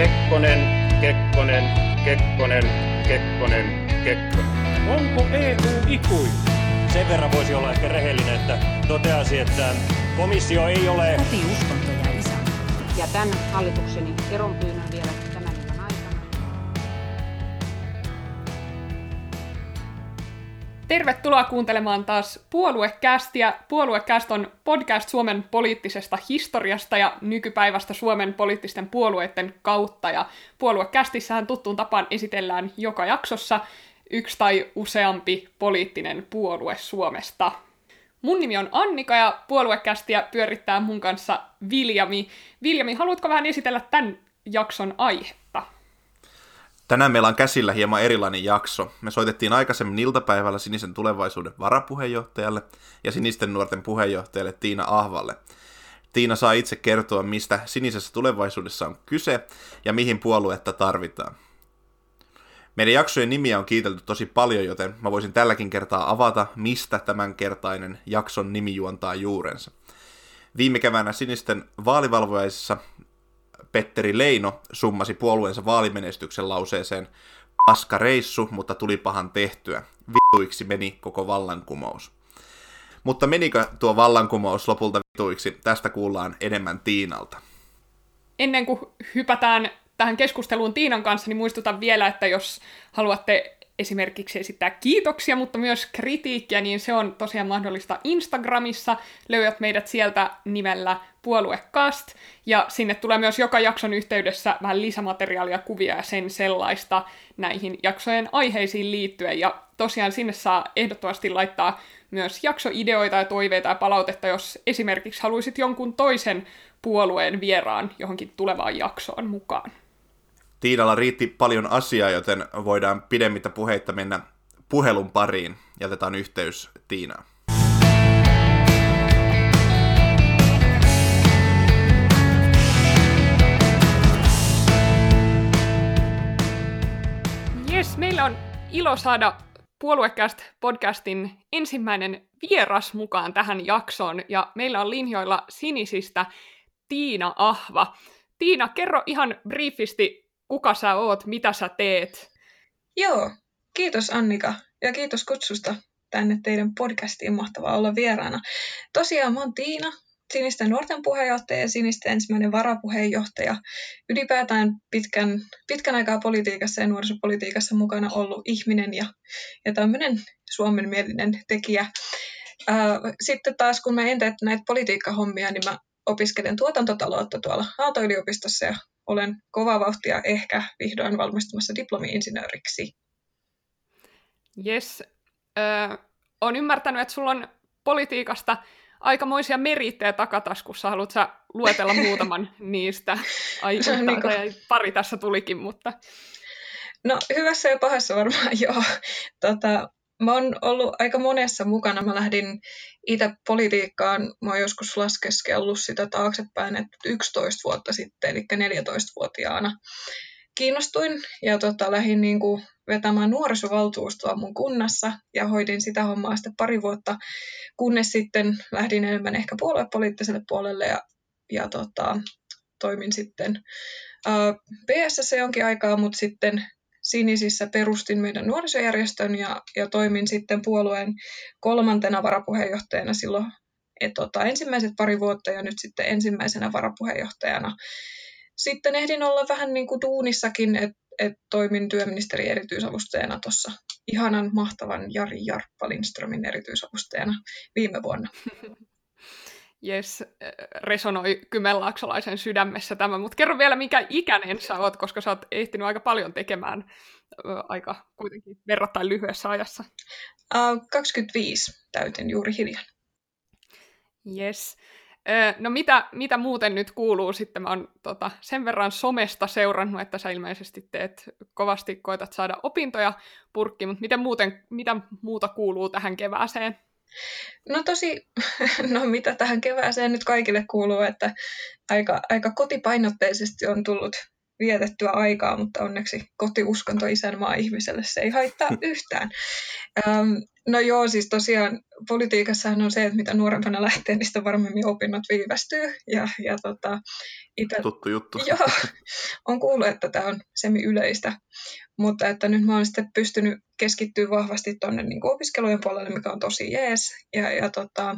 Kekkonen, Kekkonen, Kekkonen, Kekkonen, Kekkonen. Onko EU ikuinen? Sen verran voisi olla ehkä rehellinen, että toteasi, että komissio ei ole... Koti, uskonto ja isä. Ja tämän hallitukseni eronpyynnön vielä Tervetuloa kuuntelemaan taas Puoluekästiä. Puoluekäst on podcast Suomen poliittisesta historiasta ja nykypäivästä Suomen poliittisten puolueiden kautta. Ja Puoluekästissähän tuttuun tapaan esitellään joka jaksossa yksi tai useampi poliittinen puolue Suomesta. Mun nimi on Annika ja puoluekästiä pyörittää mun kanssa Viljami. Viljami, haluatko vähän esitellä tämän jakson aihetta? Tänään meillä on käsillä hieman erilainen jakso. Me soitettiin aikaisemmin iltapäivällä Sinisen tulevaisuuden varapuheenjohtajalle ja Sinisten nuorten puheenjohtajalle Tiina Ahvalle. Tiina saa itse kertoa, mistä Sinisessä tulevaisuudessa on kyse ja mihin puoluetta tarvitaan. Meidän jaksojen nimiä on kiitelty tosi paljon, joten mä voisin tälläkin kertaa avata, mistä tämänkertainen jakson nimi juontaa juurensa. Viime keväänä Sinisten vaalivalvojaisessa Petteri Leino summasi puolueensa vaalimenestyksen lauseeseen paska reissu, mutta tuli pahan tehtyä. Vituiksi meni koko vallankumous. Mutta menikö tuo vallankumous lopulta vituiksi? Tästä kuullaan enemmän Tiinalta. Ennen kuin hypätään tähän keskusteluun Tiinan kanssa, niin muistutan vielä, että jos haluatte esimerkiksi esittää kiitoksia, mutta myös kritiikkiä, niin se on tosiaan mahdollista Instagramissa. Löydät meidät sieltä nimellä puoluekast, ja sinne tulee myös joka jakson yhteydessä vähän lisämateriaalia, kuvia ja sen sellaista näihin jaksojen aiheisiin liittyen. Ja tosiaan sinne saa ehdottomasti laittaa myös jaksoideoita ja toiveita ja palautetta, jos esimerkiksi haluaisit jonkun toisen puolueen vieraan johonkin tulevaan jaksoon mukaan. Tiinalla riitti paljon asiaa, joten voidaan pidemmittä puheitta mennä puhelun pariin. Jätetään yhteys Tiinaan. Meillä on ilo saada Puoluekäst podcastin ensimmäinen vieras mukaan tähän jaksoon, ja meillä on linjoilla sinisistä Tiina Ahva. Tiina, kerro ihan briefisti, kuka sä oot, mitä sä teet. Joo, kiitos Annika ja kiitos kutsusta tänne teidän podcastiin. Mahtavaa olla vieraana. Tosiaan mä oon Tiina, Sinisten nuorten puheenjohtaja ja Sinisten ensimmäinen varapuheenjohtaja. Ylipäätään pitkän, pitkän aikaa politiikassa ja nuorisopolitiikassa mukana ollut ihminen ja, ja tämmöinen suomenmielinen tekijä. Sitten taas kun mä en tee näitä politiikkahommia, niin mä opiskelen tuotantotaloutta tuolla Aalto-yliopistossa ja olen kovaa vauhtia ehkä vihdoin valmistumassa diplomi-insinööriksi. Yes. Öö, olen ymmärtänyt, että sulla on politiikasta aikamoisia merittejä takataskussa. Haluatko sä luetella muutaman niistä? Ai, no, niin kuin... pari tässä tulikin, mutta... No hyvässä ja pahassa varmaan joo. Tota, mä oon ollut aika monessa mukana. Mä lähdin itse politiikkaan, mä oon joskus laskeskellut sitä taaksepäin, että 11 vuotta sitten, eli 14-vuotiaana kiinnostuin ja tota, lähdin niin kuin vetämään nuorisovaltuustoa mun kunnassa ja hoidin sitä hommaa sitten pari vuotta, kunnes sitten lähdin enemmän ehkä puoluepoliittiselle puolelle ja, ja tota, toimin sitten PSS jonkin aikaa, mutta sitten Sinisissä perustin meidän nuorisojärjestön ja, ja toimin sitten puolueen kolmantena varapuheenjohtajana silloin et, tota, ensimmäiset pari vuotta ja nyt sitten ensimmäisenä varapuheenjohtajana. Sitten ehdin olla vähän niin kuin duunissakin, että et toimin työministeri erityisavustajana tuossa ihanan mahtavan Jari Jarppa Lindströmin erityisavustajana viime vuonna. Jes, resonoi Kymenlaaksolaisen sydämessä tämä, mutta kerro vielä, mikä ikäinen sä oot, koska sä oot ehtinyt aika paljon tekemään aika kuitenkin verrattain lyhyessä ajassa. Uh, 25 täytin juuri hiljan. Jes. No mitä, mitä muuten nyt kuuluu sitten? Mä oon tota, sen verran somesta seurannut, että sä ilmeisesti teet kovasti, koetat saada opintoja purkkiin, mutta miten muuten, mitä muuta kuuluu tähän kevääseen? No tosi, no mitä tähän kevääseen nyt kaikille kuuluu, että aika, aika kotipainotteisesti on tullut vietettyä aikaa, mutta onneksi kotiuskonto isänmaa ihmiselle se ei haittaa yhtään. No joo, siis tosiaan politiikassahan on se, että mitä nuorempana lähtee, niin sitä varmemmin opinnot viivästyy. Ja, ja tota, ite, Tuttu juttu. Joo, on kuullut, että tämä on semi-yleistä, mutta että nyt mä oon sitten pystynyt keskittyä vahvasti tuonne niin opiskelujen puolelle, mikä on tosi jees. Ja, ja tota,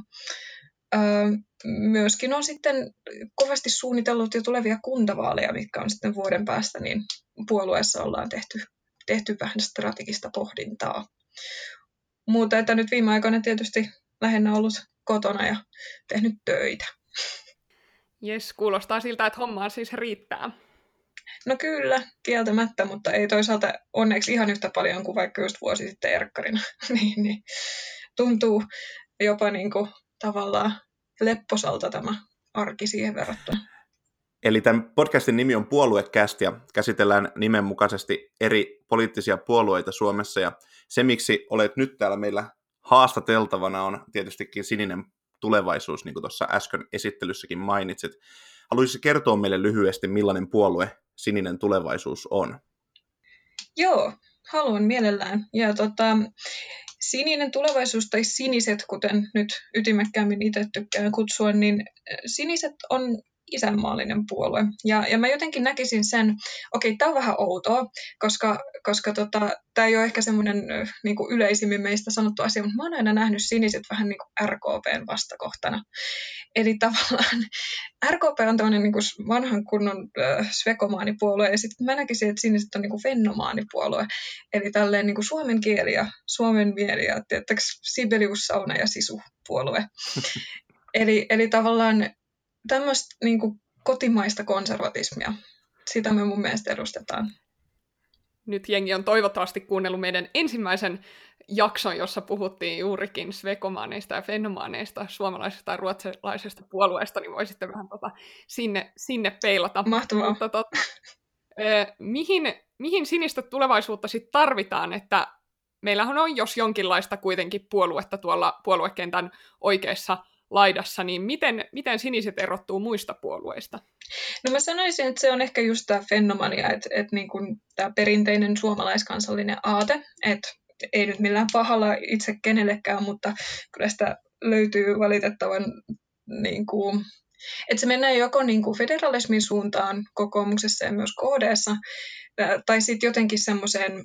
myöskin on sitten kovasti suunnitellut jo tulevia kuntavaaleja, mitkä on sitten vuoden päästä, niin puolueessa ollaan tehty, tehty vähän strategista pohdintaa. Mutta että nyt viime aikoina tietysti lähinnä ollut kotona ja tehnyt töitä. Jes, kuulostaa siltä, että hommaa siis riittää. No kyllä, kieltämättä, mutta ei toisaalta onneksi ihan yhtä paljon kuin vaikka just vuosi sitten erkkarina. niin, niin, tuntuu jopa niin kuin tavallaan lepposalta tämä arki siihen verrattuna. Eli tämän podcastin nimi on Puoluekäst ja käsitellään nimenmukaisesti eri poliittisia puolueita Suomessa. Ja se, miksi olet nyt täällä meillä haastateltavana, on tietystikin sininen tulevaisuus, niin kuin tuossa äsken esittelyssäkin mainitsit. Haluaisitko kertoa meille lyhyesti, millainen puolue sininen tulevaisuus on? Joo, haluan mielellään. Ja tota, sininen tulevaisuus tai siniset, kuten nyt ytimekkäämmin itse tykkään kutsua, niin siniset on isänmaallinen puolue. Ja, ja mä jotenkin näkisin sen, okei, tämä on vähän outoa, koska, koska tota, tämä ei ole ehkä semmoinen niin yleisimmin meistä sanottu asia, mutta mä oon aina nähnyt siniset vähän niin kuin RKPn vastakohtana. Eli tavallaan RKP on tämmöinen niin vanhan kunnon äh, svekomaanipuolue, ja sitten mä näkisin, että siniset on niin kuin fennomaanipuolue. Eli tälleen niin kuin suomen kieli ja suomen mieli ja Sibelius, sauna ja sisu puolue. eli, eli tavallaan tämmöistä niin kuin kotimaista konservatismia, sitä me mun mielestä edustetaan. Nyt jengi on toivottavasti kuunnellut meidän ensimmäisen jakson, jossa puhuttiin juurikin svekomaaneista ja fenomaaneista, suomalaisesta ja ruotsalaisesta puolueesta, niin voisitte vähän tota sinne, sinne peilata. Mahtavaa. Mutta tot, mihin, mihin sinistä tulevaisuutta sitten tarvitaan, että meillähän on jos jonkinlaista kuitenkin puoluetta tuolla puoluekentän oikeassa laidassa, niin miten, miten siniset erottuu muista puolueista? No mä sanoisin, että se on ehkä just tämä fenomania, että, että niin kuin tämä perinteinen suomalaiskansallinen aate, että ei nyt millään pahalla itse kenellekään, mutta kyllä sitä löytyy valitettavan niin kuin, että se mennään joko niin kuin federalismin suuntaan kokoomuksessa ja myös KDssa, tai sitten jotenkin semmoiseen en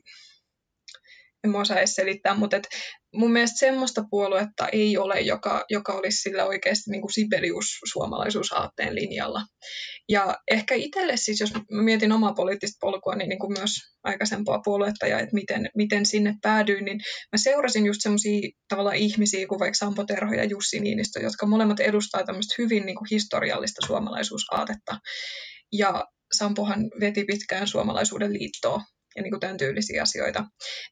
mä edes selittää, mutta et mun mielestä semmoista puoluetta ei ole, joka, joka olisi sillä oikeasti niin kuin Sibelius suomalaisuusaatteen linjalla. Ja ehkä itselle siis, jos mietin omaa poliittista polkua, niin, niin kuin myös aikaisempaa puoluetta ja että miten, miten sinne päädyin, niin mä seurasin just semmoisia tavallaan ihmisiä kuin vaikka Sampo Terho ja Jussi Niinistö, jotka molemmat edustaa tämmöistä hyvin niin kuin historiallista suomalaisuusaatetta. Ja Sampohan veti pitkään suomalaisuuden liittoa ja niin kuin tämän tyylisiä asioita.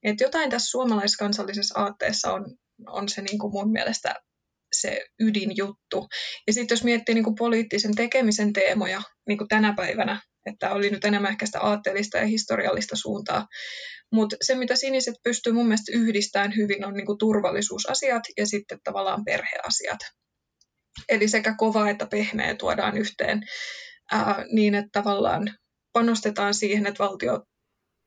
Et jotain tässä suomalaiskansallisessa aatteessa on, on se niin kuin mun mielestä se ydinjuttu. Ja sitten jos miettii niin kuin poliittisen tekemisen teemoja niin kuin tänä päivänä, että oli nyt enemmän ehkä sitä aatteellista ja historiallista suuntaa, mutta se, mitä siniset pystyy mun mielestä yhdistämään hyvin, on niin kuin turvallisuusasiat ja sitten tavallaan perheasiat. Eli sekä kova että pehmeä tuodaan yhteen ää, niin, että tavallaan panostetaan siihen, että valtio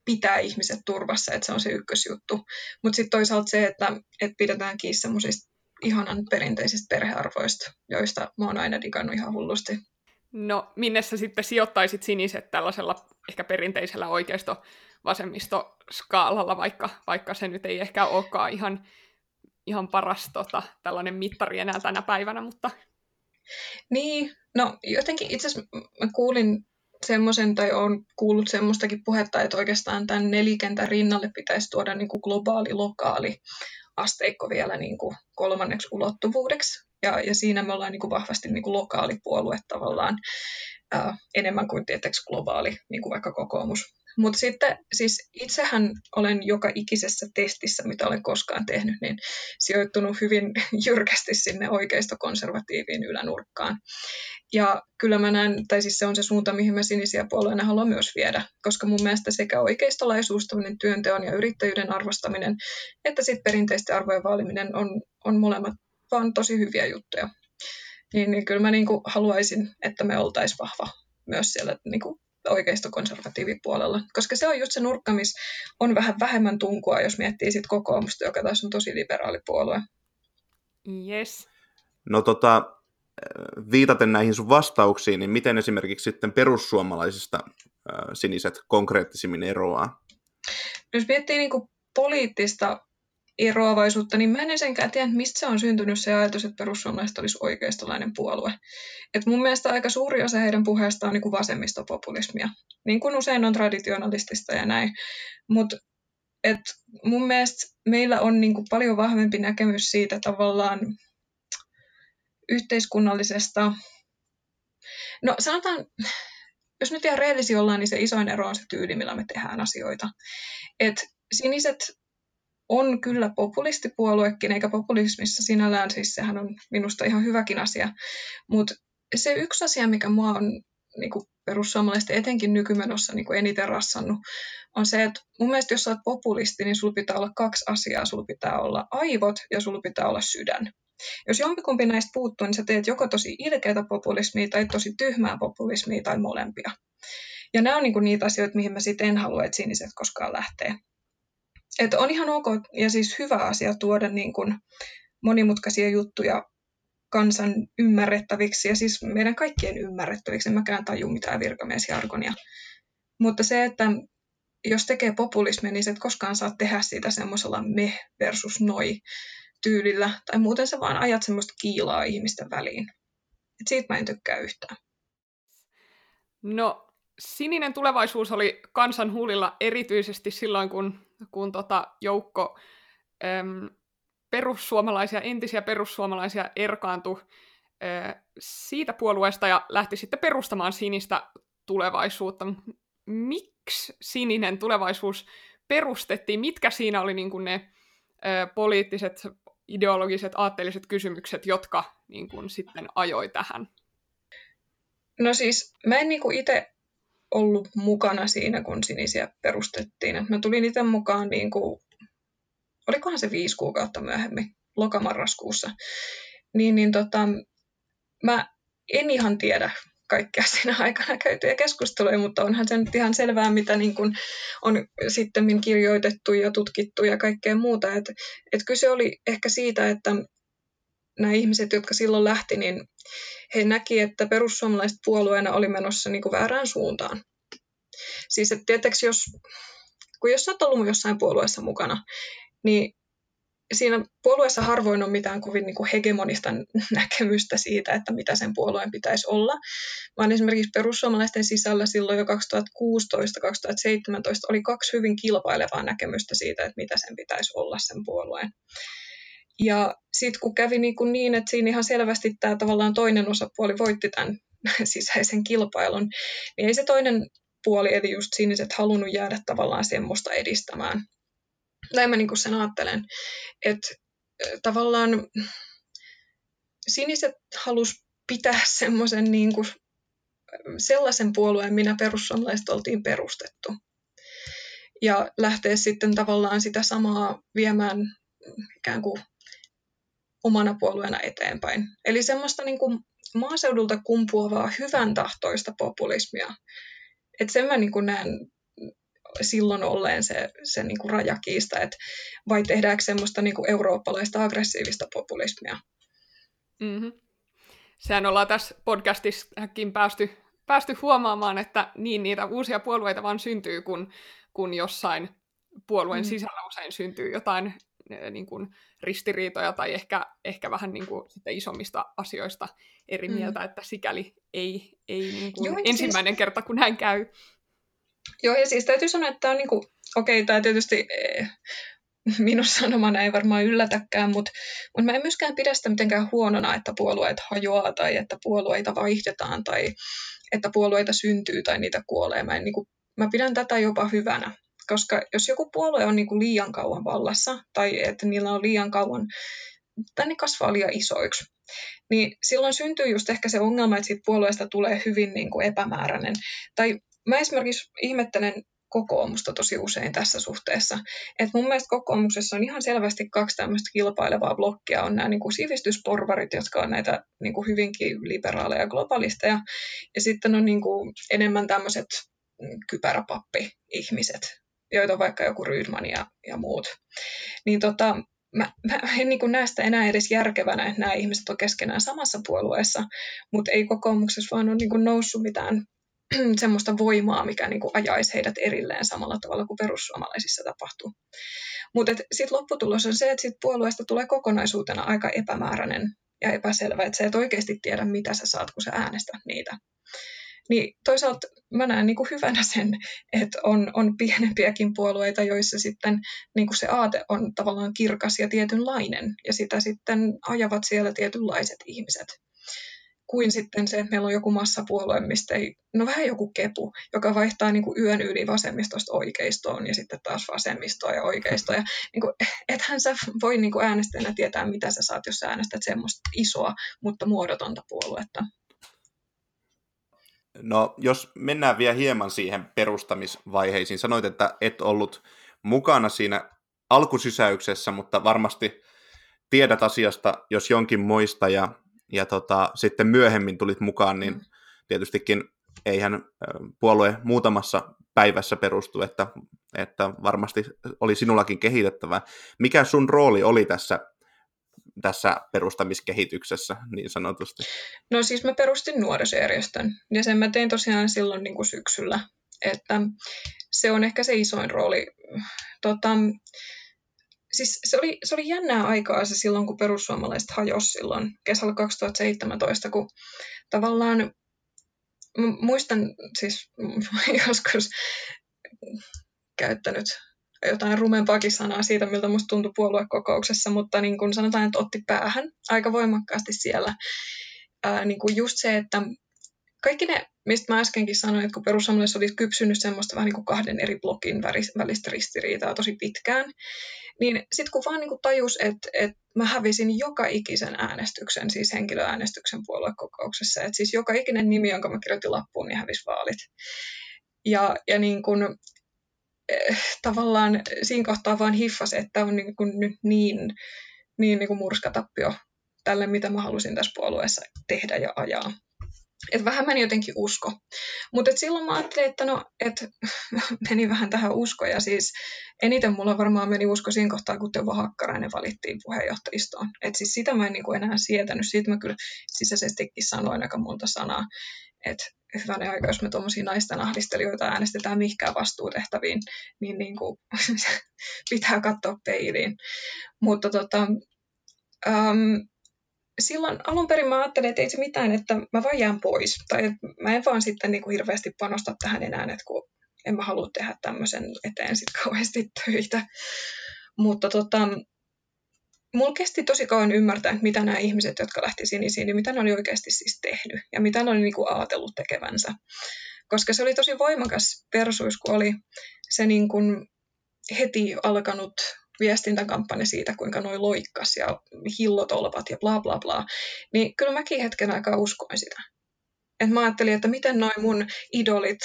pitää ihmiset turvassa, että se on se ykkösjuttu. Mutta sitten toisaalta se, että, että pidetään kiinni semmoisista ihanan perinteisistä perhearvoista, joista mä oon aina digannut ihan hullusti. No, minne sä sitten sijoittaisit siniset tällaisella ehkä perinteisellä oikeisto vasemmisto skaalalla, vaikka, vaikka se nyt ei ehkä olekaan ihan, ihan paras tota, tällainen mittari enää tänä päivänä, mutta... Niin, no jotenkin itse asiassa mä kuulin semmoisen, tai on kuullut semmoistakin puhetta, että oikeastaan tämän nelikentän rinnalle pitäisi tuoda niin kuin globaali, lokaali asteikko vielä niin kuin kolmanneksi ulottuvuudeksi. Ja, ja siinä me ollaan niin kuin vahvasti niin kuin lokaali puolue tavallaan ää, enemmän kuin tietysti globaali, niin kuin vaikka kokoomus. Mutta sitten siis itsehän olen joka ikisessä testissä, mitä olen koskaan tehnyt, niin sijoittunut hyvin jyrkästi sinne oikeisto-konservatiiviin ylänurkkaan. Ja kyllä mä näen, tai siis se on se suunta, mihin mä sinisiä puolueena haluan myös viedä, koska mun mielestä sekä oikeistolaisuus, työnteon ja yrittäjyyden arvostaminen, että sitten perinteisten arvojen vaaliminen on, on molemmat vaan tosi hyviä juttuja. Niin, niin kyllä mä niin kuin haluaisin, että me oltaisiin vahva myös siellä niin kuin oikeistokonservatiivipuolella, koska se on just se nurkka, missä on vähän vähemmän tunkua, jos miettii sit kokoomusta, joka taas on tosi liberaalipuolue. Yes. No tota, viitaten näihin sun vastauksiin, niin miten esimerkiksi sitten perussuomalaisista äh, siniset konkreettisimmin eroaa? Jos miettii niin kuin poliittista eroavaisuutta, niin mä en ensinnäkään tiedä, mistä se on syntynyt se ajatus, että perussuomalaiset olisi oikeistolainen puolue. Et mun mielestä aika suuri osa heidän puheestaan on niin kuin vasemmistopopulismia, niin kuin usein on traditionalistista ja näin. Mutta mun mielestä meillä on niin kuin paljon vahvempi näkemys siitä tavallaan yhteiskunnallisesta, no sanotaan, jos nyt ihan rehellisiä ollaan, niin se isoin ero on se tyyli, millä me tehdään asioita. Et siniset on kyllä populistipuoluekin, eikä populismissa sinällään, siis sehän on minusta ihan hyväkin asia, mutta se yksi asia, mikä mua on niin kuin perussuomalaiset etenkin nykymenossa niin kuin eniten rassannut, on se, että mun mielestä jos sä oot populisti, niin sulla pitää olla kaksi asiaa. Sulla pitää olla aivot ja sulla pitää olla sydän. Jos jompikumpi näistä puuttuu, niin sä teet joko tosi ilkeätä populismia tai tosi tyhmää populismia tai molempia. Ja nämä on niin kuin niitä asioita, mihin mä sitten en halua, että siniset koskaan lähtee. Että on ihan ok ja siis hyvä asia tuoda niin kuin monimutkaisia juttuja kansan ymmärrettäviksi ja siis meidän kaikkien ymmärrettäviksi. En mäkään taju mitään virkamiesjargonia. Mutta se, että jos tekee populismia, niin sä et koskaan saa tehdä siitä semmoisella me versus noi tyylillä. Tai muuten sä vaan ajat semmoista kiilaa ihmisten väliin. Et siitä mä en tykkää yhtään. No, sininen tulevaisuus oli kansan huulilla erityisesti silloin, kun, kun tota joukko äm, perussuomalaisia, entisiä perussuomalaisia erkaantui äh, siitä puolueesta ja lähti sitten perustamaan sinistä tulevaisuutta. Miksi sininen tulevaisuus perustettiin? Mitkä siinä oli niin kuin ne äh, poliittiset, ideologiset, aatteelliset kysymykset, jotka niin kuin, sitten ajoi tähän? No siis mä en niin itse ollut mukana siinä, kun sinisiä perustettiin. Et mä tulin itse mukaan, niin kuin, olikohan se viisi kuukautta myöhemmin, lokamarraskuussa. Niin, niin tota, mä en ihan tiedä kaikkea siinä aikana käytyjä keskusteluja, mutta onhan se nyt ihan selvää, mitä niin kuin on sitten kirjoitettu ja tutkittu ja kaikkea muuta. Et, et kyse oli ehkä siitä, että nämä ihmiset, jotka silloin lähti, niin he näki, että perussuomalaiset puolueena oli menossa niin kuin väärään suuntaan. Siis että tietysti jos, kun jos olet ollut jossain puolueessa mukana, niin siinä puolueessa harvoin on mitään kovin niin kuin hegemonista näkemystä siitä, että mitä sen puolueen pitäisi olla, vaan esimerkiksi perussuomalaisten sisällä silloin jo 2016-2017 oli kaksi hyvin kilpailevaa näkemystä siitä, että mitä sen pitäisi olla sen puolueen. Ja sitten kun kävi niin, kuin niin, että siinä ihan selvästi tämä tavallaan toinen osapuoli voitti tämän sisäisen kilpailun, niin ei se toinen puoli, eli just siniset, halunnut jäädä tavallaan semmoista edistämään. Näin mä niin kuin sen ajattelen, että tavallaan siniset halus pitää semmoisen niin kuin sellaisen puolueen, minä perussuomalaiset oltiin perustettu. Ja lähteä sitten tavallaan sitä samaa viemään ikään kuin omana puolueena eteenpäin. Eli semmoista niin kuin maaseudulta kumpuavaa hyvän tahtoista populismia. Että sen mä niin kuin näen silloin olleen se, se niin kuin rajakiista, että vai tehdäänkö semmoista niin kuin eurooppalaista aggressiivista populismia. Mm-hmm. Sehän ollaan tässä podcastissakin päästy, päästy huomaamaan, että niin niitä uusia puolueita vaan syntyy, kun, kun jossain puolueen mm. sisällä usein syntyy jotain niin kuin ristiriitoja tai ehkä, ehkä vähän niin kuin sitten isommista asioista eri mm. mieltä, että sikäli ei, ei niin kuin Joo, siis ensimmäinen siis... kerta, kun näin käy. Joo, ja siis täytyy sanoa, että tämä on niin kuin, okei, okay, tämä tietysti eh, minun sanomana ei varmaan yllätäkään, mutta, mutta mä en myöskään pidä sitä mitenkään huonona, että puolueet hajoaa tai että puolueita vaihdetaan tai että puolueita syntyy tai niitä kuolee. Mä, en, niin kuin, mä pidän tätä jopa hyvänä koska jos joku puolue on niin kuin liian kauan vallassa tai että niillä on liian kauan, tai ne kasvaa liian isoiksi, niin silloin syntyy just ehkä se ongelma, että siitä puolueesta tulee hyvin niin kuin epämääräinen. Tai mä esimerkiksi ihmettelen kokoomusta tosi usein tässä suhteessa. Et mun mielestä kokoomuksessa on ihan selvästi kaksi tämmöistä kilpailevaa blokkia. On nämä niin kuin sivistysporvarit, jotka on näitä niin kuin hyvinkin liberaaleja globalisteja. Ja sitten on niin kuin enemmän tämmöiset kypäräpappi-ihmiset, joita on vaikka joku Rydman ja, ja muut. Niin tota, mä, mä en niin näe sitä enää edes järkevänä, että nämä ihmiset on keskenään samassa puolueessa, mutta ei kokoomuksessa vaan ole niin noussut mitään semmoista voimaa, mikä niin kuin ajaisi heidät erilleen samalla tavalla kuin perussuomalaisissa tapahtuu. Mutta sitten lopputulos on se, että sit puolueesta tulee kokonaisuutena aika epämääräinen ja epäselvä, että sä et oikeasti tiedä, mitä sä saat, kun sä äänestät niitä. Niin toisaalta mä näen niin kuin hyvänä sen, että on, on pienempiäkin puolueita, joissa sitten niin kuin se aate on tavallaan kirkas ja tietynlainen, ja sitä sitten ajavat siellä tietynlaiset ihmiset kuin sitten se, että meillä on joku massapuolue, mistä ei, no vähän joku kepu, joka vaihtaa niin kuin yön yli vasemmistosta oikeistoon ja sitten taas vasemmistoa ja oikeistoa. Ja niin kuin, ethän sä voi niin kuin äänestäjänä tietää, mitä sä saat, jos sä äänestät semmoista isoa, mutta muodotonta puoluetta. No, jos mennään vielä hieman siihen perustamisvaiheisiin. Sanoit, että et ollut mukana siinä alkusysäyksessä, mutta varmasti tiedät asiasta, jos jonkin muista, ja ja tota, sitten myöhemmin tulit mukaan, niin mm. tietystikin eihän puolue muutamassa päivässä perustu, että, että varmasti oli sinullakin kehitettävää. Mikä sun rooli oli tässä, tässä perustamiskehityksessä niin sanotusti? No siis mä perustin nuorisojärjestön ja sen mä tein tosiaan silloin niin kuin syksyllä, että se on ehkä se isoin rooli. Tota, siis se oli, se oli jännää aikaa se silloin, kun perussuomalaiset hajosi silloin kesällä 2017, kun tavallaan muistan siis joskus käyttänyt jotain rumempaakin sanaa siitä, miltä musta tuntui puoluekokouksessa, mutta niin kuin sanotaan, että otti päähän aika voimakkaasti siellä. Ää, niin kuin just se, että kaikki ne, mistä mä äskenkin sanoin, että kun perussuomalaiset oli kypsynyt semmoista vähän niin kuin kahden eri blokin välistä ristiriitaa tosi pitkään, niin sitten kun vaan niin kuin tajus, että, että mä hävisin joka ikisen äänestyksen, siis henkilöäänestyksen puoluekokouksessa, että siis joka ikinen nimi, jonka mä kirjoitin lappuun, niin hävisi vaalit. Ja, ja niin kuin, eh, tavallaan siinä kohtaa vaan hiffas, että on niin kuin nyt niin, niin, niin kuin murskatappio tälle, mitä mä halusin tässä puolueessa tehdä ja ajaa. Et vähän meni jotenkin usko. Mutta silloin mä ajattelin, että no, et, meni vähän tähän usko. Ja siis eniten mulla varmaan meni usko siinä kohtaa, kun Teuvo Hakkarainen valittiin puheenjohtajistoon. Et siis sitä mä en niinku enää sietänyt. Siitä mä kyllä sisäisestikin sanoin aika monta sanaa. Että hyvänä aika, jos me tuommoisia naisten ahdistelijoita äänestetään mihinkään vastuutehtäviin, niin, niin kuin, pitää katsoa peiliin. Mutta tota, um, silloin alun perin mä ajattelin, että ei se mitään, että mä vaan jään pois. Tai mä en vaan sitten niin kuin hirveästi panosta tähän enää, että kun en mä halua tehdä tämmöisen eteen sitten kauheasti töitä. Mutta tota, mulla kesti tosi kauan ymmärtää, että mitä nämä ihmiset, jotka lähti sinisiin, niin mitä ne oli oikeasti siis tehnyt ja mitä ne oli niin kuin ajatellut tekevänsä. Koska se oli tosi voimakas persuus, kun oli se niin kuin heti alkanut viestintäkampanja siitä, kuinka noi loikkas ja hillotolpat ja bla bla bla, niin kyllä mäkin hetken aikaa uskoin sitä. Et mä ajattelin, että miten noin mun idolit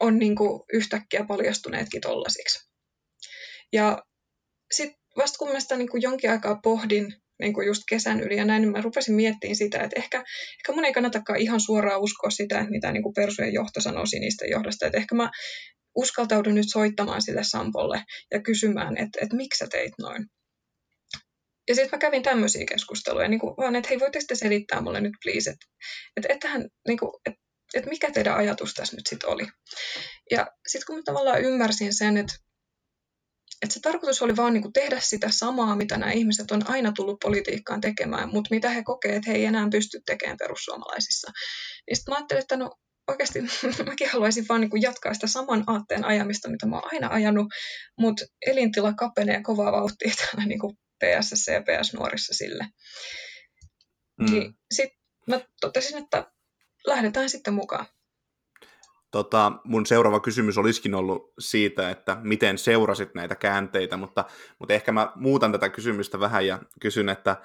on niinku yhtäkkiä paljastuneetkin tollasiksi. Ja sitten vasta kun mä sitä niinku jonkin aikaa pohdin niin kuin just kesän yli ja näin, niin mä rupesin miettimään sitä, että ehkä, ehkä mun ei kannatakaan ihan suoraan uskoa sitä, mitä niin kuin Persujen johto sanoo sinisten johdosta, että ehkä mä uskaltaudun nyt soittamaan sille Sampolle ja kysymään, että, että miksi sä teit noin. Ja sitten mä kävin tämmöisiä keskusteluja, niin kuin, vaan että hei, voitteko te selittää mulle nyt please, että, että, ettähän, niin kuin, että, että mikä teidän ajatus tässä nyt sitten oli. Ja sitten kun mä tavallaan ymmärsin sen, että, että se tarkoitus oli vaan niin kuin tehdä sitä samaa, mitä nämä ihmiset on aina tullut politiikkaan tekemään, mutta mitä he kokee, että he ei enää pysty tekemään perussuomalaisissa. Niin sitten mä ajattelin, että no oikeasti mäkin haluaisin vaan niin kuin jatkaa sitä saman aatteen ajamista, mitä mä oon aina ajanut, mutta elintila kapenee kovaa vauhtia täällä niin kuin PSS ja PS-nuorissa sille. Mm. Niin sitten mä totesin, että lähdetään sitten mukaan. Tota, mun seuraava kysymys olisikin ollut siitä, että miten seurasit näitä käänteitä, mutta, mutta ehkä mä muutan tätä kysymystä vähän ja kysyn, että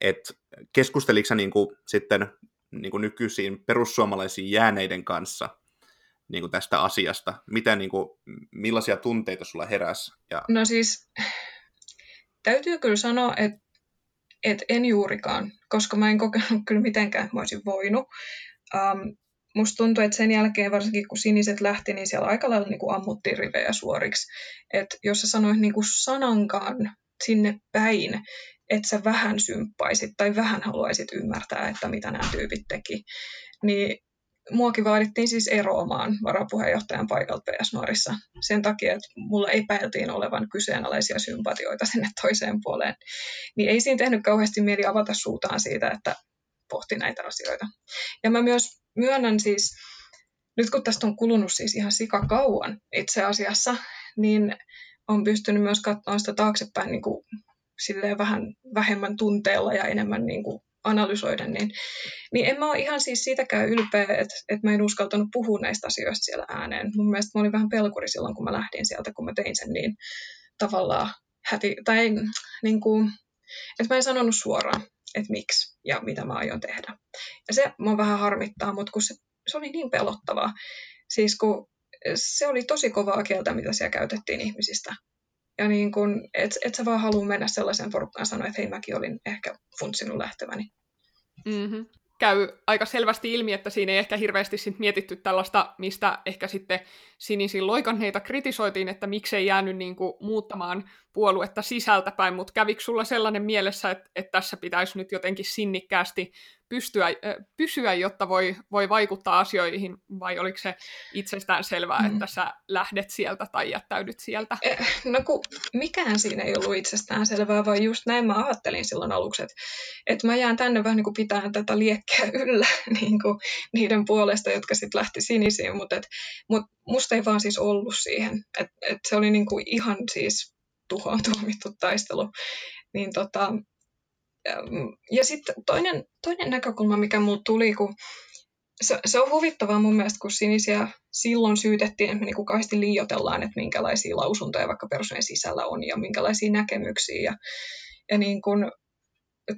et keskusteliko sä niin kuin sitten niin kuin nykyisiin perussuomalaisiin jääneiden kanssa niin kuin tästä asiasta? Mitä, niin kuin, millaisia tunteita sulla heräsi? Ja... No siis täytyy kyllä sanoa, että, että en juurikaan, koska mä en kokenut kyllä mitenkään, mä olisin voinut. Um, musta tuntuu, että sen jälkeen varsinkin kun siniset lähti, niin siellä aika lailla niin kuin ammuttiin rivejä suoriksi. Että jos sä sanoit niin kuin sanankaan sinne päin, että sä vähän symppaisit tai vähän haluaisit ymmärtää, että mitä nämä tyypit teki, niin muakin vaadittiin siis eroamaan varapuheenjohtajan paikalta PS Nuorissa sen takia, että mulla epäiltiin olevan kyseenalaisia sympatioita sinne toiseen puoleen. Niin ei siinä tehnyt kauheasti mieli avata suutaan siitä, että pohti näitä asioita. Ja mä myös myönnän siis, nyt kun tästä on kulunut siis ihan sika kauan itse asiassa, niin on pystynyt myös katsomaan sitä taaksepäin niin kuin silleen vähän vähemmän tunteella ja enemmän niin kuin analysoida, niin, niin en mä ole ihan siis siitäkään ylpeä, että, että mä en uskaltanut puhua näistä asioista siellä ääneen. Mun mielestä mä olin vähän pelkuri silloin, kun mä lähdin sieltä, kun mä tein sen niin tavallaan häti, tai niin kuin, että mä en sanonut suoraan, että miksi ja mitä mä aion tehdä. Ja se mua vähän harmittaa, mutta kun se, se oli niin pelottavaa, siis kun se oli tosi kovaa kieltä, mitä siellä käytettiin ihmisistä. Ja niin kun, et, et sä vaan halua mennä sellaisen porukkaan sanoa, että hei mäkin olin ehkä funtsinut lähteväni. Mm-hmm. Käy aika selvästi ilmi, että siinä ei ehkä hirveästi sit mietitty tällaista, mistä ehkä sitten sinisin loikanneita kritisoitiin, että miksei jäänyt niin kuin muuttamaan puoluetta sisältäpäin, mutta kävikö sulla sellainen mielessä, että, että tässä pitäisi nyt jotenkin sinnikkäästi pystyä, pysyä, jotta voi, voi vaikuttaa asioihin, vai oliko se itsestään selvää, mm. että sä lähdet sieltä tai jättäydyt sieltä? Eh, no kun mikään siinä ei ollut itsestään selvää, vaan just näin mä ajattelin silloin aluksi, että, että mä jään tänne vähän niin kuin pitämään tätä liekkeä yllä niin kuin niiden puolesta, jotka sitten lähti sinisiin, mutta, et, mutta musta ei vaan siis ollut siihen, että, että se oli niin kuin ihan siis tuhoon tuomittu taistelu. Niin tota, ja sitten toinen, toinen näkökulma, mikä mulle tuli, kun se, se on huvittavaa mun mielestä, kun sinisiä silloin syytettiin, että me niin kauheasti liioitellaan, että minkälaisia lausuntoja vaikka peruseen sisällä on ja minkälaisia näkemyksiä. Ja, ja niin kun,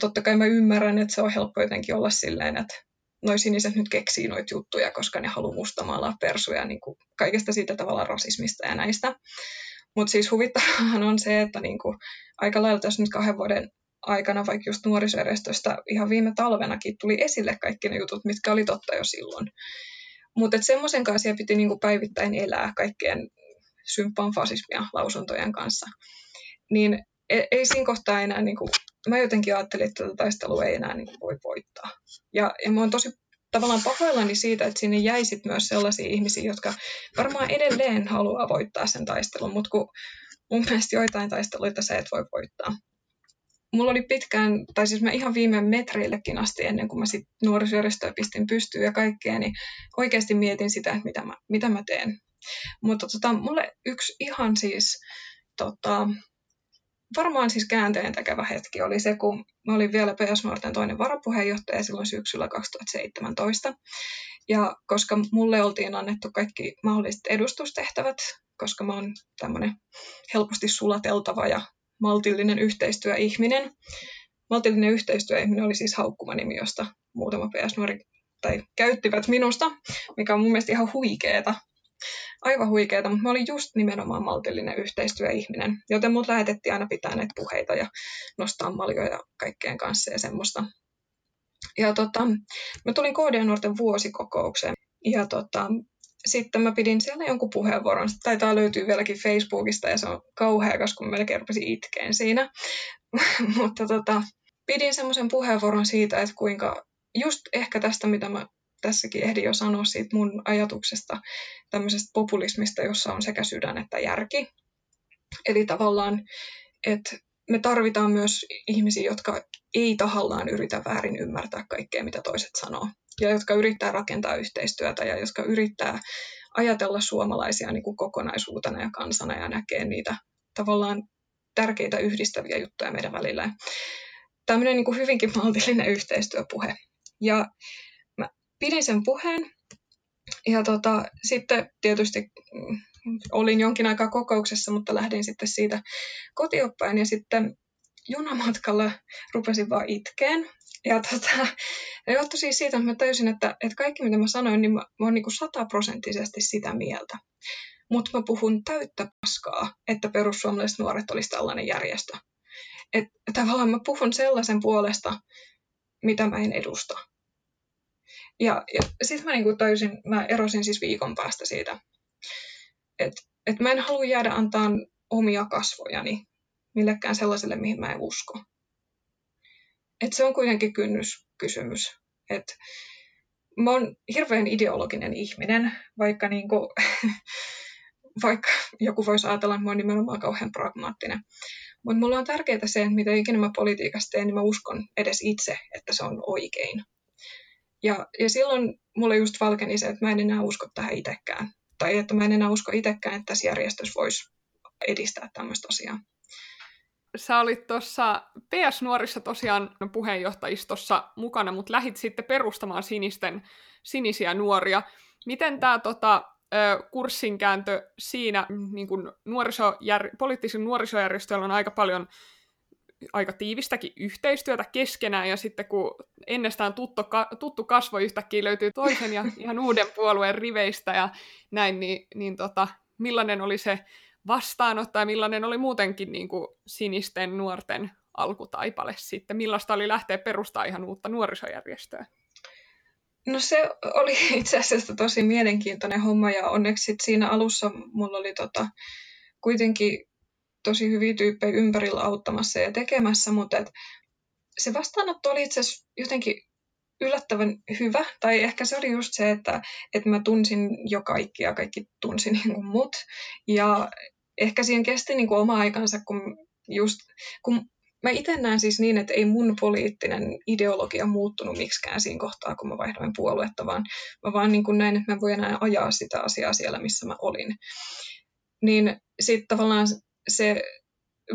totta kai mä ymmärrän, että se on helppo jotenkin olla silleen, että noi siniset nyt keksii noita juttuja, koska ne haluaa mustamaalaa persuja niin kuin kaikesta siitä tavalla rasismista ja näistä. Mutta siis huvittavahan on se, että niin kuin aika lailla tässä nyt kahden vuoden aikana, vaikka just nuorisojärjestöstä ihan viime talvenakin tuli esille kaikki ne jutut, mitkä oli totta jo silloin. Mutta semmoisen kanssa piti niinku päivittäin elää kaikkien symppaan fasismia lausuntojen kanssa. Niin ei, ei siinä kohtaa enää, niinku, mä jotenkin ajattelin, että tätä taistelua ei enää niinku voi voittaa. Ja, ja mä oon tosi tavallaan pahoillani siitä, että sinne jäisit myös sellaisia ihmisiä, jotka varmaan edelleen haluaa voittaa sen taistelun, mutta kun mun mielestä joitain taisteluita sä et voi voittaa mulla oli pitkään, tai siis mä ihan viime metreillekin asti ennen kuin mä sit nuorisojärjestöä pistin pystyyn ja kaikkea, niin oikeasti mietin sitä, että mitä mä, mitä mä teen. Mutta tota, mulle yksi ihan siis, tota, varmaan siis käänteen tekevä hetki oli se, kun mä olin vielä PS Nuorten toinen varapuheenjohtaja silloin syksyllä 2017. Ja koska mulle oltiin annettu kaikki mahdolliset edustustehtävät, koska mä oon tämmöinen helposti sulateltava ja maltillinen yhteistyöihminen. Maltillinen yhteistyöihminen oli siis haukkumanimi, josta muutama PS-nuori tai käyttivät minusta, mikä on mun mielestä ihan huikeeta. Aivan huikeeta, mutta mä olin just nimenomaan maltillinen yhteistyöihminen, joten mut lähetettiin aina pitää näitä puheita ja nostaa maljoja kaikkeen kanssa ja semmoista. Ja tota, mä tulin KD-nuorten vuosikokoukseen ja tota, sitten mä pidin siellä jonkun puheenvuoron. Se taitaa löytyä vieläkin Facebookista ja se on kauhea, koska mä melkein rupesin itkeen siinä. Mutta tota, pidin semmoisen puheenvuoron siitä, että kuinka just ehkä tästä, mitä mä tässäkin ehdin jo sanoa siitä mun ajatuksesta tämmöisestä populismista, jossa on sekä sydän että järki. Eli tavallaan, että me tarvitaan myös ihmisiä, jotka ei tahallaan yritä väärin ymmärtää kaikkea, mitä toiset sanoo ja jotka yrittää rakentaa yhteistyötä ja jotka yrittää ajatella suomalaisia niin kuin kokonaisuutena ja kansana ja näkee niitä tavallaan tärkeitä yhdistäviä juttuja meidän välillä. Tämmöinen niin kuin hyvinkin maltillinen yhteistyöpuhe. Ja mä pidin sen puheen ja tota, sitten tietysti mm, olin jonkin aikaa kokouksessa, mutta lähdin sitten siitä kotioppain ja sitten junamatkalla rupesin vaan itkeen. Ja tota, johtui siis siitä, että mä täysin, että, että kaikki mitä mä sanoin, niin mä, mä oon niin sataprosenttisesti sitä mieltä. Mutta mä puhun täyttä paskaa, että perussuomalaiset nuoret olisi tällainen järjestö. Että tavallaan mä puhun sellaisen puolesta, mitä mä en edusta. Ja, ja sitten mä niinku tajusin, mä erosin siis viikon päästä siitä, että et mä en halua jäädä antaa omia kasvojani millekään sellaiselle, mihin mä en usko. Et se on kuitenkin kynnyskysymys. Et mä oon hirveän ideologinen ihminen, vaikka, niinku, vaikka joku voisi ajatella, että mä oon nimenomaan kauhean pragmaattinen. Mutta mulla on tärkeää se, että mitä ikinä mä politiikasta teen, niin mä uskon edes itse, että se on oikein. Ja, ja silloin mulle just valkeni se, että mä en enää usko tähän itsekään. Tai että mä en enää usko itsekään, että tässä järjestössä voisi edistää tämmöistä asiaa. Sä olit tuossa PS-nuorissa tosiaan puheenjohtajistossa mukana, mutta lähit sitten perustamaan sinisten, sinisiä nuoria. Miten tämä tota, kurssinkääntö siinä niin kun nuorisojär, poliittisen nuorisojärjestöllä on aika paljon aika tiivistäkin yhteistyötä keskenään, ja sitten kun ennestään tuttu, tuttu kasvo yhtäkkiä löytyy toisen ja ihan uuden puolueen riveistä ja näin, niin, niin tota, millainen oli se vastaanotto ja millainen oli muutenkin niin kuin sinisten nuorten alkutaipale sitten? Millaista oli lähteä perustaa ihan uutta nuorisojärjestöä? No se oli itse asiassa tosi mielenkiintoinen homma ja onneksi siinä alussa mulla oli tota, kuitenkin tosi hyviä tyyppejä ympärillä auttamassa ja tekemässä, mutta et se vastaanotto oli itse asiassa jotenkin yllättävän hyvä, tai ehkä se oli just se, että, että mä tunsin jo kaikki ja kaikki tunsi niin kuin mut, ja ehkä siihen kesti niin kuin oma aikansa, kun just, kun mä itse näen siis niin, että ei mun poliittinen ideologia muuttunut miksikään siinä kohtaa, kun mä vaihdoin puoluetta, vaan mä vaan niin kuin näin, että mä voin enää ajaa sitä asiaa siellä, missä mä olin. Niin sitten tavallaan se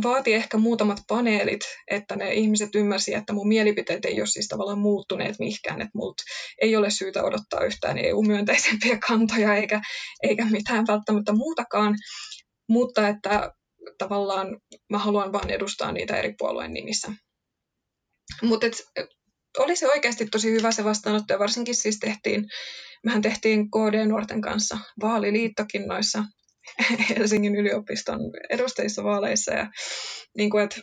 vaati ehkä muutamat paneelit, että ne ihmiset ymmärsivät, että mun mielipiteet ei ole siis tavallaan muuttuneet mihinkään, että multa ei ole syytä odottaa yhtään EU-myönteisempiä kantoja eikä, eikä mitään välttämättä muutakaan, mutta että tavallaan mä haluan vaan edustaa niitä eri puolueen nimissä. Mutta oli se oikeasti tosi hyvä se vastaanotto ja varsinkin siis tehtiin, mehän tehtiin KD-nuorten kanssa vaaliliittokin noissa Helsingin yliopiston edustajissa vaaleissa ja niin kuin, että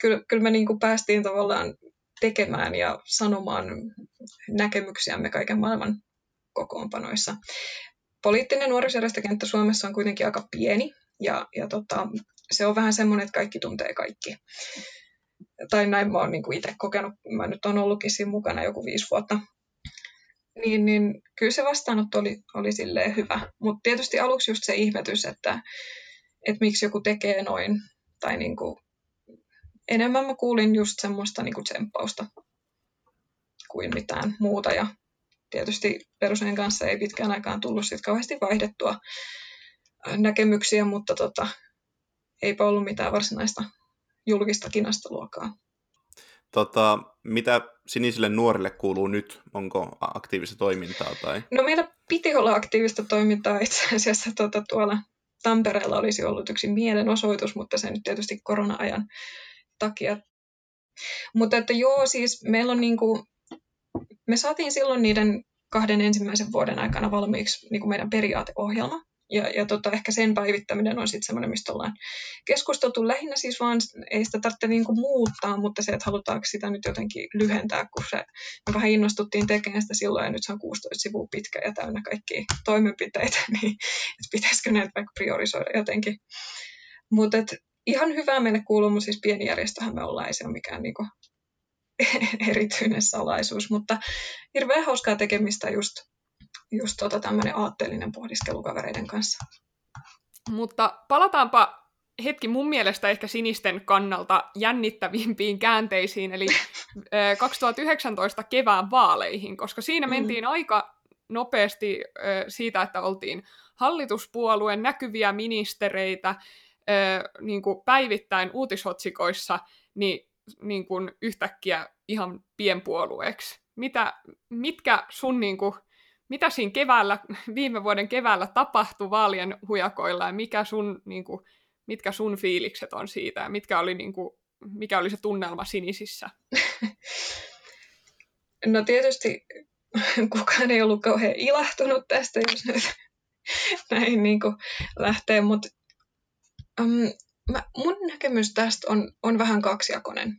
kyllä, kyllä me niin kuin päästiin tavallaan tekemään ja sanomaan näkemyksiämme kaiken maailman kokoonpanoissa. Poliittinen nuorisojärjestökenttä Suomessa on kuitenkin aika pieni ja, ja tota, se on vähän semmoinen, että kaikki tuntee kaikki. Tai näin mä oon niin itse kokenut. Mä nyt on ollutkin siinä mukana joku viisi vuotta. Niin, niin kyllä se vastaanotto oli, oli silleen hyvä. Mutta tietysti aluksi just se ihmetys, että, että miksi joku tekee noin. Tai niin kuin, enemmän mä kuulin just semmoista niin kuin tsemppausta kuin mitään muuta. Ja tietysti peruseen kanssa ei pitkään aikaan tullut sit kauheasti vaihdettua näkemyksiä, mutta tota, eipä ollut mitään varsinaista julkista kinastaluokkaa. Tota, mitä sinisille nuorille kuuluu nyt? Onko aktiivista toimintaa? Tai? No meillä piti olla aktiivista toimintaa itse asiassa tuota, tuolla Tampereella olisi ollut yksi mielenosoitus, mutta se nyt tietysti korona-ajan takia. Mutta että joo, siis meillä on niinku, me saatiin silloin niiden kahden ensimmäisen vuoden aikana valmiiksi niin kuin meidän periaateohjelma. Ja, ja tota, ehkä sen päivittäminen on sitten semmoinen, mistä ollaan keskusteltu lähinnä siis vaan, ei sitä tarvitse niinku muuttaa, mutta se, että halutaanko sitä nyt jotenkin lyhentää, kun se, me vähän innostuttiin tekemään sitä silloin, ja nyt se on 16 sivua pitkä ja täynnä kaikkia toimenpiteitä, niin että pitäisikö näitä vaikka priorisoida jotenkin. Mutta ihan hyvää meille kuuluu, mutta siis pieni järjestöhän me ollaan, ei se ole mikään niinku erityinen salaisuus, mutta hirveän hauskaa tekemistä just just tota tämmöinen aatteellinen pohdiskelu kavereiden kanssa. Mutta palataanpa hetki mun mielestä ehkä sinisten kannalta jännittävimpiin käänteisiin, eli 2019 kevään vaaleihin, koska siinä mm. mentiin mm. aika nopeasti siitä, että oltiin hallituspuolueen näkyviä ministereitä niin kuin päivittäin uutisotsikoissa, niin, niin kuin yhtäkkiä ihan pienpuolueeksi. Mitä, mitkä sun niin kuin, mitä siinä keväällä, viime vuoden keväällä tapahtui vaalien hujakoilla ja mikä sun, niin kuin, mitkä sun fiilikset on siitä ja mitkä oli, niin kuin, mikä oli se tunnelma sinisissä? No tietysti kukaan ei ollut kauhean ilahtunut tästä, jos nyt näin niin kuin lähtee, mutta um, mä, mun näkemys tästä on, on vähän kaksijakoinen.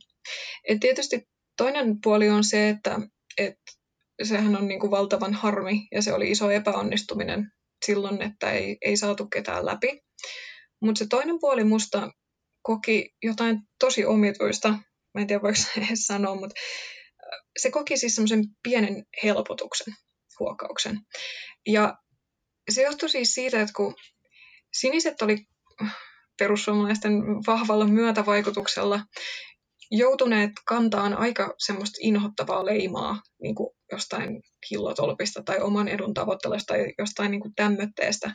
Et tietysti toinen puoli on se, että et sehän on niin kuin valtavan harmi ja se oli iso epäonnistuminen silloin, että ei, ei saatu ketään läpi. Mutta se toinen puoli musta koki jotain tosi omituista, mä en tiedä voiko edes sanoa, mutta se koki siis semmoisen pienen helpotuksen, huokauksen. Ja se johtui siis siitä, että kun siniset oli perussuomalaisten vahvalla myötävaikutuksella joutuneet kantaan aika semmoista inhottavaa leimaa niin kuin jostain hillotolpista tai oman edun tavoittelusta tai jostain niin kuin tämmötteestä.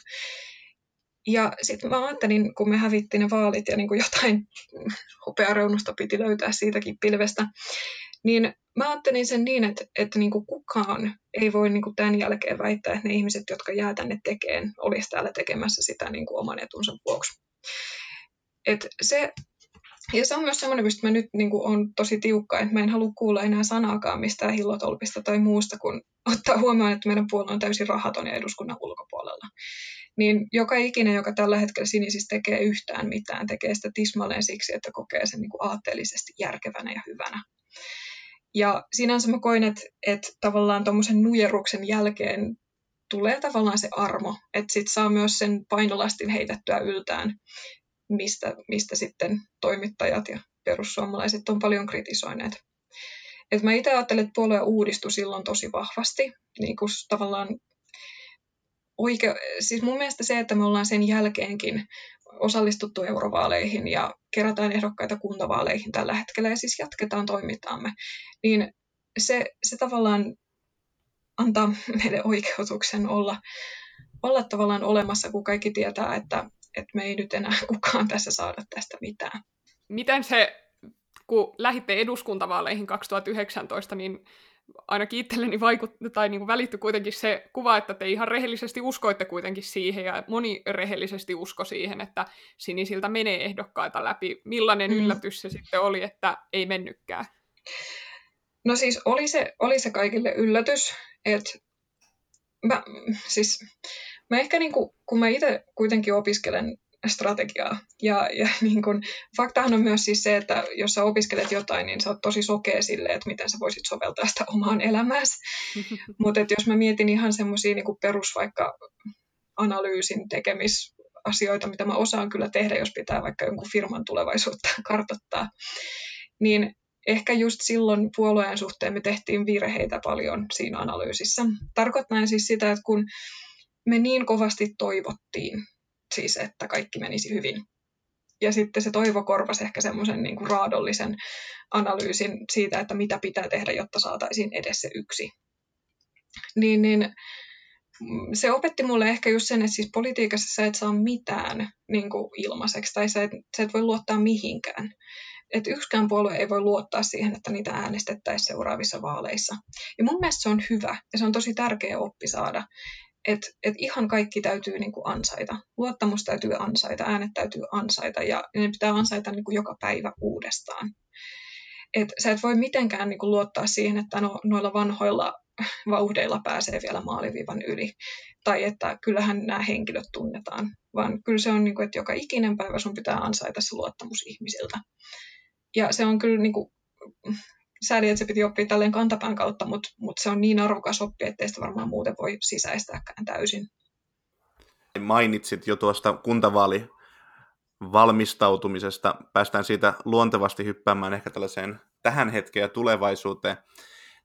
Ja sitten mä ajattelin, kun me hävittiin ne vaalit ja niin kuin jotain hopeareunusta piti löytää siitäkin pilvestä, niin mä ajattelin sen niin, että, että niin kuin kukaan ei voi niin kuin tämän jälkeen väittää, että ne ihmiset, jotka jää tänne tekeen, olisi täällä tekemässä sitä niin kuin oman etunsa vuoksi. Et se, ja se on myös semmoinen, mistä mä nyt niin kuin, on tosi tiukka, että mä en halua kuulla enää sanaakaan mistään hillotolpista tai muusta, kun ottaa huomioon, että meidän puolue on täysin rahaton ja eduskunnan ulkopuolella. Niin joka ikinen, joka tällä hetkellä sinisistä tekee yhtään mitään, tekee sitä tismalleen siksi, että kokee sen niin kuin aatteellisesti järkevänä ja hyvänä. Ja sinänsä mä koin, että, että tavallaan tuommoisen nujeruksen jälkeen tulee tavallaan se armo, että sit saa myös sen painolastin heitettyä yltään, mistä, mistä sitten toimittajat ja perussuomalaiset on paljon kritisoineet. Et mä itse ajattelen, että puolue uudistui silloin tosi vahvasti, niin kuin tavallaan oikea, siis mun mielestä se, että me ollaan sen jälkeenkin osallistuttu eurovaaleihin ja kerätään ehdokkaita kuntavaaleihin tällä hetkellä ja siis jatketaan toimintaamme, niin se, se tavallaan antaa meille oikeutuksen olla, olla tavallaan olemassa, kun kaikki tietää, että, että me ei nyt enää kukaan tässä saada tästä mitään. Miten se, kun lähditte eduskuntavaaleihin 2019, niin ainakin itselleni vaikut, tai niin kuin välittyi kuitenkin se kuva, että te ihan rehellisesti uskoitte kuitenkin siihen, ja moni rehellisesti usko siihen, että sinisiltä menee ehdokkaita läpi. Millainen mm. yllätys se sitten oli, että ei mennytkään? No siis oli se, oli se kaikille yllätys, että mä, siis, mä ehkä niin kuin, kun mä itse kuitenkin opiskelen strategiaa. Ja, ja niin kun, faktahan on myös siis se, että jos sä opiskelet jotain, niin sä oot tosi sokea sille, että miten sä voisit soveltaa sitä omaan elämääsi. Mutta jos mä mietin ihan semmoisia niin perus vaikka analyysin tekemisasioita, mitä mä osaan kyllä tehdä, jos pitää vaikka jonkun firman tulevaisuutta kartoittaa, niin ehkä just silloin puolueen suhteen me tehtiin virheitä paljon siinä analyysissä. Tarkoittaa siis sitä, että kun me niin kovasti toivottiin, siis että kaikki menisi hyvin. Ja sitten se toivo korvasi ehkä semmoisen niin kuin raadollisen analyysin siitä, että mitä pitää tehdä, jotta saataisiin edes se yksi. Niin, niin se opetti mulle ehkä just sen, että siis politiikassa sä et saa mitään niin kuin ilmaiseksi tai sä et, sä et voi luottaa mihinkään. Et yksikään puolue ei voi luottaa siihen, että niitä äänestettäisiin seuraavissa vaaleissa. Ja mun mielestä se on hyvä ja se on tosi tärkeä oppi saada, että et ihan kaikki täytyy niin kuin ansaita. Luottamus täytyy ansaita, äänet täytyy ansaita ja ne pitää ansaita niin kuin joka päivä uudestaan. Et sä et voi mitenkään niin kuin luottaa siihen, että no, noilla vanhoilla vauhdeilla pääsee vielä maaliviivan yli. Tai että kyllähän nämä henkilöt tunnetaan. Vaan kyllä se on, niin kuin, että joka ikinen päivä sun pitää ansaita se luottamus ihmisiltä. Ja se on kyllä niin kuin, sääli, että se piti oppia tälleen kantapään kautta, mutta, mutta se on niin arvokas oppi, ettei sitä varmaan muuten voi sisäistääkään täysin. Mainitsit jo tuosta kuntavaali valmistautumisesta. Päästään siitä luontevasti hyppäämään ehkä tällaiseen tähän hetkeen ja tulevaisuuteen.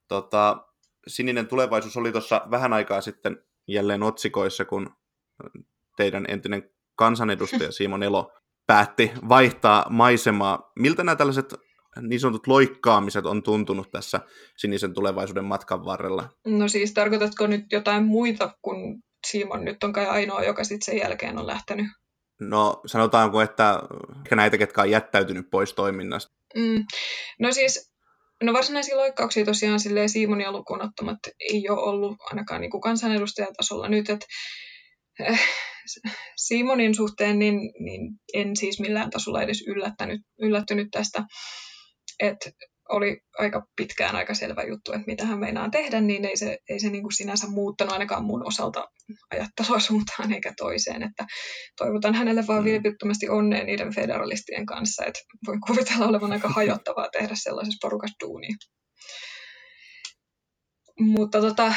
Tota, sininen tulevaisuus oli tuossa vähän aikaa sitten jälleen otsikoissa, kun teidän entinen kansanedustaja Simon Elo päätti vaihtaa maisemaa. Miltä nämä tällaiset niin sanotut loikkaamiset on tuntunut tässä sinisen tulevaisuuden matkan varrella? No siis tarkoitatko nyt jotain muita kuin Simon nyt on kai ainoa, joka sitten sen jälkeen on lähtenyt? No sanotaanko, että ehkä näitä, ketkä on jättäytynyt pois toiminnasta. Mm. No siis, no varsinaisia loikkauksia tosiaan silleen Simonia lukuun ottamat ei ole ollut ainakaan niin kuin kansanedustajatasolla nyt, että äh, Simonin suhteen niin, niin en siis millään tasolla edes yllättänyt, yllättynyt tästä että oli aika pitkään aika selvä juttu, että mitä hän meinaa tehdä, niin ei se, ei se niin kuin sinänsä muuttanut ainakaan mun osalta ajattelua suuntaan eikä toiseen. Että toivotan hänelle vaan mm. vilpittömästi onnea niiden federalistien kanssa, että voin kuvitella olevan aika hajottavaa tehdä sellaisessa porukassa duunia. Mutta tota,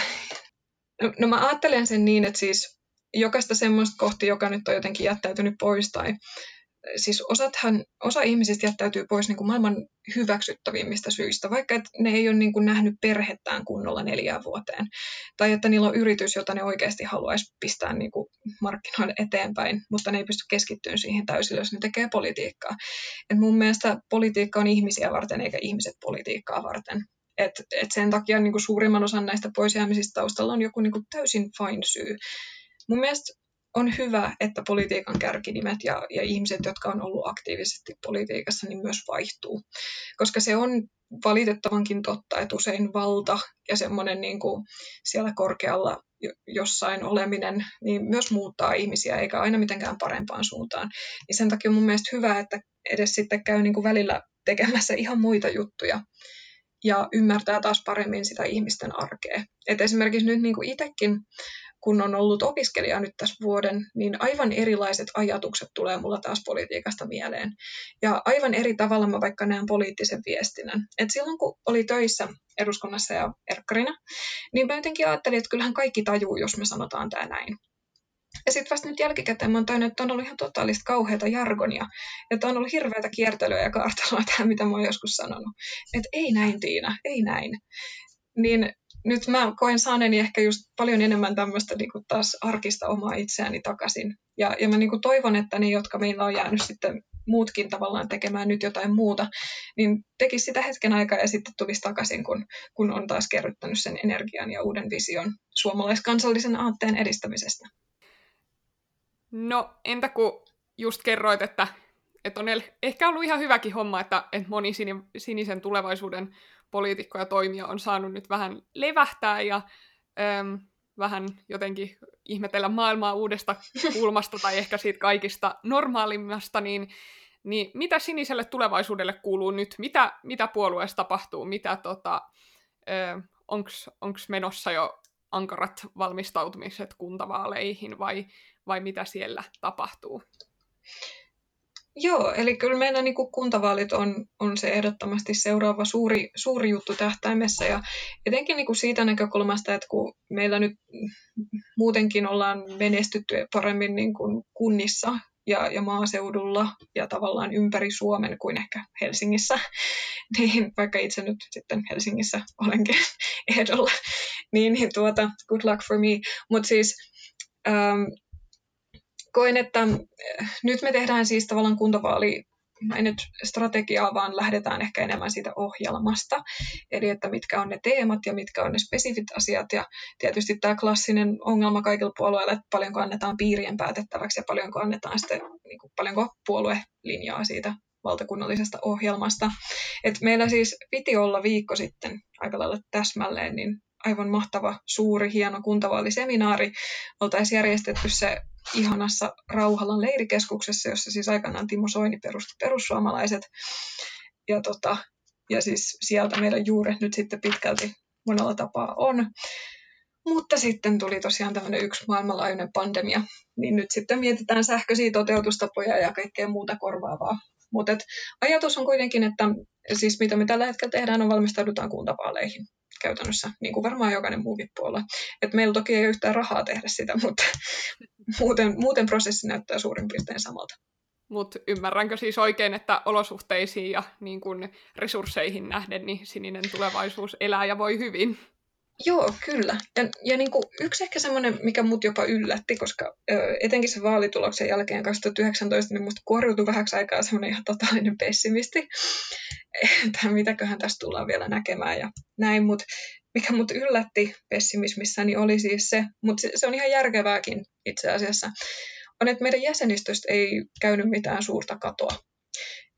no, no mä ajattelen sen niin, että siis jokaista semmoista kohti, joka nyt on jotenkin jättäytynyt pois tai siis osathan, osa ihmisistä jättäytyy pois niin kuin maailman hyväksyttävimmistä syistä, vaikka et ne ei ole niin kuin nähnyt perhettään kunnolla neljään vuoteen. Tai että niillä on yritys, jota ne oikeasti haluaisi pistää niin kuin markkinoille eteenpäin, mutta ne ei pysty keskittymään siihen täysin, jos ne tekee politiikkaa. Et mun mielestä politiikka on ihmisiä varten, eikä ihmiset politiikkaa varten. Et, et sen takia niin kuin suurimman osan näistä poisjäämisistä taustalla on joku niin kuin täysin fine syy. Mun mielestä on hyvä, että politiikan kärkinimet ja, ja ihmiset, jotka on ollut aktiivisesti politiikassa, niin myös vaihtuu. Koska se on valitettavankin totta, että usein valta ja semmoinen niin kuin siellä korkealla jossain oleminen, niin myös muuttaa ihmisiä, eikä aina mitenkään parempaan suuntaan. Niin sen takia on mun mielestä hyvä, että edes sitten käy niin kuin välillä tekemässä ihan muita juttuja ja ymmärtää taas paremmin sitä ihmisten arkea. Et esimerkiksi nyt niin kuin itsekin kun on ollut opiskelija nyt tässä vuoden, niin aivan erilaiset ajatukset tulee mulla taas politiikasta mieleen. Ja aivan eri tavalla mä vaikka näen poliittisen viestinnän. Et silloin kun oli töissä eduskunnassa ja erkkarina, niin mä jotenkin ajattelin, että kyllähän kaikki tajuu, jos me sanotaan tämä näin. Ja sitten vasta nyt jälkikäteen mä oon tajunnut, että on ollut ihan totaalista kauheata jargonia. Että on ollut hirveätä kiertelyä ja kaartelua tämä, mitä mä oon joskus sanonut. Että ei näin Tiina, ei näin. Niin nyt mä koen saaneeni ehkä just paljon enemmän tämmöistä niin kuin taas arkista omaa itseäni takaisin. Ja, ja mä niin kuin toivon, että ne, jotka meillä on jäänyt sitten muutkin tavallaan tekemään nyt jotain muuta, niin tekisi sitä hetken aikaa ja sitten tulisi takaisin, kun, kun on taas kerryttänyt sen energian ja uuden vision suomalaiskansallisen aatteen edistämisestä. No entä kun just kerroit, että, että on ehkä ollut ihan hyväkin homma, että, että moni sinisen tulevaisuuden poliitikko ja toimija on saanut nyt vähän levähtää ja äm, vähän jotenkin ihmetellä maailmaa uudesta kulmasta tai ehkä siitä kaikista normaalimmasta, niin, niin mitä siniselle tulevaisuudelle kuuluu nyt? Mitä, mitä puolueessa tapahtuu? Mitä tota, onko menossa jo ankarat valmistautumiset kuntavaaleihin vai, vai mitä siellä tapahtuu? Joo, eli kyllä meillä niin kuin kuntavaalit on, on se ehdottomasti seuraava suuri, suuri juttu tähtäimessä ja etenkin niin kuin siitä näkökulmasta, että kun meillä nyt muutenkin ollaan menestytty paremmin niin kuin kunnissa ja, ja maaseudulla ja tavallaan ympäri Suomen kuin ehkä Helsingissä, niin vaikka itse nyt sitten Helsingissä olenkin ehdolla, niin, niin tuota, good luck for me. Mutta siis ähm, koen, että eh, nyt me tehdään siis tavallaan kuntavaali ei nyt strategiaa, vaan lähdetään ehkä enemmän siitä ohjelmasta. Eli että mitkä on ne teemat ja mitkä on ne spesifit asiat. Ja tietysti tämä klassinen ongelma kaikilla puolueilla, että paljonko annetaan piirien päätettäväksi ja paljonko annetaan sitten, niin kuin, paljonko puolue linjaa siitä valtakunnallisesta ohjelmasta. Et meillä siis piti olla viikko sitten aika lailla täsmälleen niin aivan mahtava, suuri, hieno kuntavaaliseminaari. Oltaisiin järjestetty se ihanassa Rauhalan leirikeskuksessa, jossa siis aikanaan Timo Soini perusti perussuomalaiset. Ja, tota, ja siis sieltä meidän juuret nyt sitten pitkälti monella tapaa on. Mutta sitten tuli tosiaan tämmöinen yksi maailmanlaajuinen pandemia, niin nyt sitten mietitään sähköisiä toteutustapoja ja kaikkea muuta korvaavaa. Mutta ajatus on kuitenkin, että siis mitä me tällä hetkellä tehdään, on valmistaudutaan kuntavaaleihin käytännössä, niin kuin varmaan jokainen muukin puolue. Et meillä toki ei ole yhtään rahaa tehdä sitä, mutta muuten, muuten prosessi näyttää suurin piirtein samalta. Mutta ymmärränkö siis oikein, että olosuhteisiin ja niin kun resursseihin nähden niin sininen tulevaisuus elää ja voi hyvin? Joo, kyllä. Ja, ja niin kuin yksi ehkä semmoinen, mikä mut jopa yllätti, koska ö, etenkin se vaalituloksen jälkeen 2019, niin musta kuoriutui vähäksi aikaa semmoinen ihan totaalinen pessimisti, että mitäköhän tästä tullaan vielä näkemään ja näin, mutta mikä mut yllätti pessimismissä, niin oli siis se, mutta se, se on ihan järkevääkin itse asiassa, on, että meidän jäsenistöstä ei käynyt mitään suurta katoa.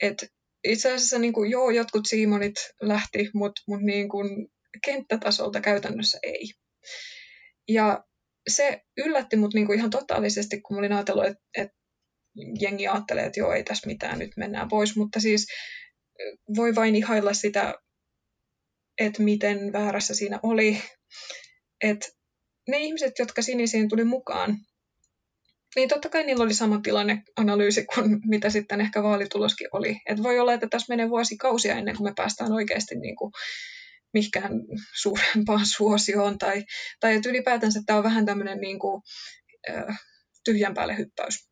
Et itse asiassa niin kuin, joo, jotkut siimonit lähti, mutta mut niin kuin, kenttätasolta käytännössä ei. Ja se yllätti mut niinku ihan totaalisesti, kun olin ajatellut, että, että jengi ajattelee, että joo, ei tässä mitään, nyt mennään pois, mutta siis voi vain ihailla sitä, että miten väärässä siinä oli. Että ne ihmiset, jotka sinisiin tuli mukaan, niin totta kai niillä oli sama tilanneanalyysi kuin mitä sitten ehkä vaalituloskin oli. Et voi olla, että tässä menee vuosikausia ennen kuin me päästään oikeasti niin kuin mihinkään suurempaan suosioon, tai, tai että ylipäätänsä tämä on vähän tämmöinen niin kuin, tyhjän päälle hyppäys.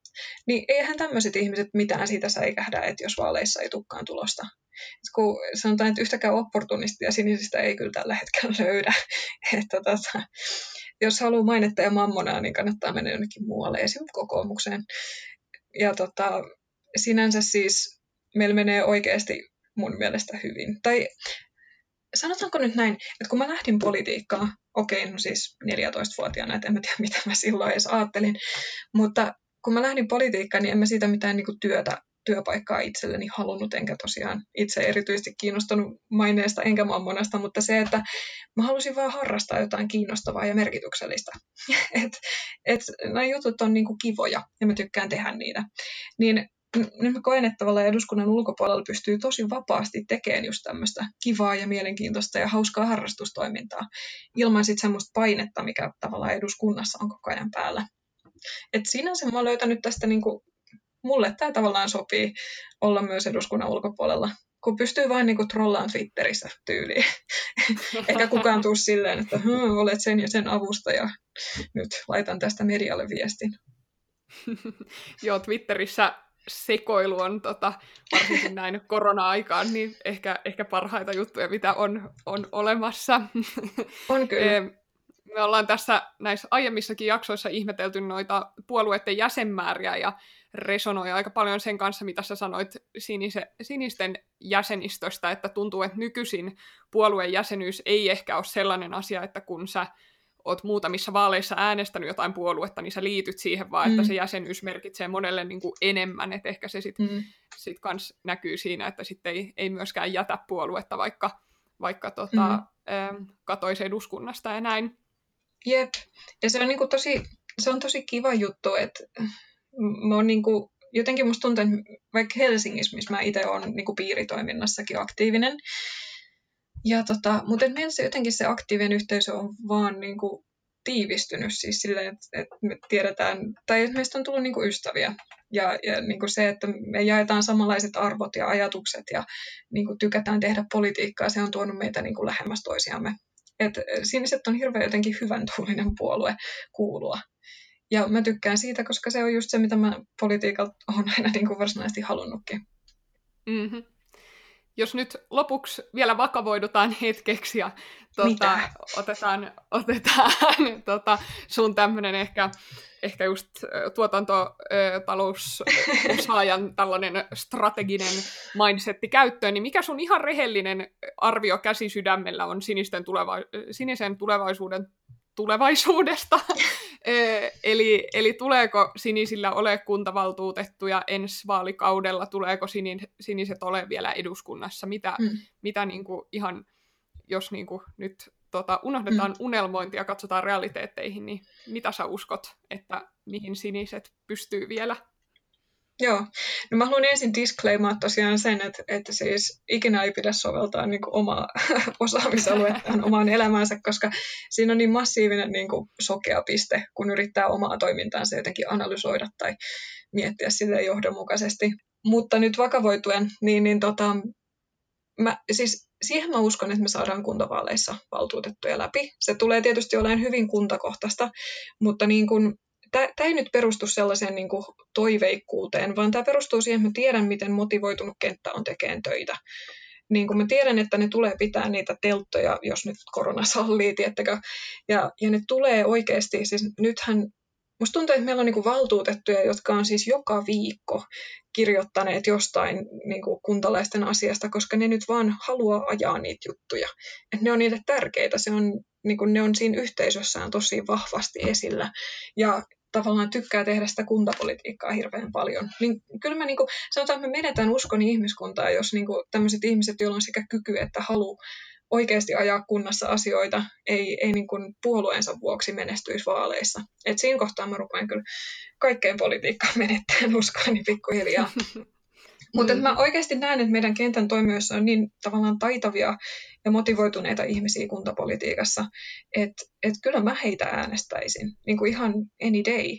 Niin eihän tämmöiset ihmiset mitään siitä säikähdä, että jos vaaleissa ei tukkaan tulosta. Et kun sanotaan, että yhtäkään opportunistia sinisistä ei kyllä tällä hetkellä löydä. että tota, jos haluaa mainetta ja mammonaa, niin kannattaa mennä jonnekin muualle, esimerkiksi kokoomukseen. Ja tota, sinänsä siis meillä menee oikeasti mun mielestä hyvin. Tai sanotaanko nyt näin, että kun mä lähdin politiikkaan, okei, no siis 14-vuotiaana, että en mä tiedä mitä mä silloin edes ajattelin, mutta kun mä lähdin politiikkaan, niin en mä siitä mitään niin kuin työtä, työpaikkaa itselleni halunnut, enkä tosiaan itse erityisesti kiinnostunut maineesta enkä mammonasta, mutta se, että mä halusin vaan harrastaa jotain kiinnostavaa ja merkityksellistä. et, et, nämä jutut on niin kuin kivoja ja mä tykkään tehdä niitä. Niin nyt mä koen, että tavallaan eduskunnan ulkopuolella pystyy tosi vapaasti tekemään just tämmöistä kivaa ja mielenkiintoista ja hauskaa harrastustoimintaa ilman sitten semmoista painetta, mikä tavallaan eduskunnassa on koko ajan päällä. Et sinänsä mä oon löytänyt tästä, niin kuin, mulle tämä tavallaan sopii olla myös eduskunnan ulkopuolella, kun pystyy vain niin kuin trollaan Twitterissä tyyliin. Eikä kukaan tuu silleen, että hm, olet sen ja sen avustaja, nyt laitan tästä medialle viestin. Joo, Twitterissä sekoilu on tota, varsinkin näin korona-aikaan, niin ehkä, ehkä parhaita juttuja, mitä on, on olemassa. On kyllä. Me ollaan tässä näissä aiemmissakin jaksoissa ihmetelty noita puolueiden jäsenmääriä ja resonoi aika paljon sen kanssa, mitä sä sanoit sinise, sinisten jäsenistöstä, että tuntuu, että nykyisin puolueen jäsenyys ei ehkä ole sellainen asia, että kun sä oot muutamissa vaaleissa äänestänyt jotain puoluetta, niin sä liityt siihen vaan, että mm. se jäsenyys merkitsee monelle niin kuin enemmän, että ehkä se sitten mm. sit kans näkyy siinä, että sitten ei, ei myöskään jätä puoluetta, vaikka, vaikka tota, mm. katoisi eduskunnasta ja näin. Jep, ja se on, niin kuin tosi, se on tosi kiva juttu, että mä oon niin kuin, jotenkin musta tuntuu, että vaikka Helsingissä, missä mä itse olen niin kuin piiritoiminnassakin aktiivinen, ja tota, mutta meillä se jotenkin se aktiivinen yhteisö on vaan niin kuin tiivistynyt siis silleen, että, että me tiedetään, tai että meistä on tullut niin kuin ystäviä. Ja, ja niin kuin se, että me jaetaan samanlaiset arvot ja ajatukset ja niin kuin tykätään tehdä politiikkaa, se on tuonut meitä niin kuin lähemmäs toisiamme. Et siniset on hirveän jotenkin hyvän tuulinen puolue kuulua. Ja mä tykkään siitä, koska se on just se, mitä mä politiikalta olen aina niin kuin varsinaisesti halunnutkin. Mm-hmm jos nyt lopuksi vielä vakavoidutaan hetkeksi ja tuota, otetaan, otetaan tuota, sun tämmöinen ehkä, ehkä just tuotantotalousosaajan tällainen strateginen mindsetti käyttöön, niin mikä sun ihan rehellinen arvio käsi sydämellä on sinisten tuleva- sinisen tulevaisuuden tulevaisuudesta. eli, eli tuleeko sinisillä ole kuntavaltuutettuja ensi vaalikaudella, tuleeko siniset ole vielä eduskunnassa, mitä, mm. mitä niin kuin ihan, jos niin kuin nyt tota, unohdetaan mm. unelmointia ja katsotaan realiteetteihin, niin mitä sä uskot, että mihin siniset pystyy vielä Joo. No mä haluan ensin disclaimaa tosiaan sen, että, että siis ikinä ei pidä soveltaa niin kuin omaa osaamisaluettaan omaan elämäänsä, koska siinä on niin massiivinen niin kuin sokea piste, kun yrittää omaa toimintaansa jotenkin analysoida tai miettiä sille johdonmukaisesti. Mutta nyt vakavoituen, niin, niin tota, mä, siis siihen mä uskon, että me saadaan kuntavaaleissa valtuutettuja läpi. Se tulee tietysti olemaan hyvin kuntakohtaista, mutta niin kuin tämä ei nyt perustu sellaiseen niin kuin toiveikkuuteen, vaan tämä perustuu siihen, että mä tiedän, miten motivoitunut kenttä on tekemään töitä. Niin kuin mä tiedän, että ne tulee pitää niitä telttoja, jos nyt korona sallii, tiettäkö. Ja, ja ne tulee oikeasti, siis nythän Musta tuntuu, että meillä on niin valtuutettuja, jotka on siis joka viikko kirjoittaneet jostain niin kuin kuntalaisten asiasta, koska ne nyt vaan haluaa ajaa niitä juttuja. Et ne on niille tärkeitä, se on, niin kuin ne on siinä yhteisössään tosi vahvasti esillä. Ja tavallaan tykkää tehdä sitä kuntapolitiikkaa hirveän paljon. Niin kyllä mä niin kuin, sanotaan, että me menetään uskon ihmiskuntaa, jos niin kuin tämmöiset ihmiset, joilla on sekä kyky että halu oikeasti ajaa kunnassa asioita, ei, ei niin kuin puolueensa vuoksi menestyisi vaaleissa. Et siinä kohtaa mä rupean kyllä kaikkeen politiikkaan menettämään uskoani pikkuhiljaa. Mutta mm. mä oikeasti näen, että meidän kentän toimijoissa on niin tavallaan taitavia ja motivoituneita ihmisiä kuntapolitiikassa, että et kyllä mä heitä äänestäisin niin kuin ihan any day.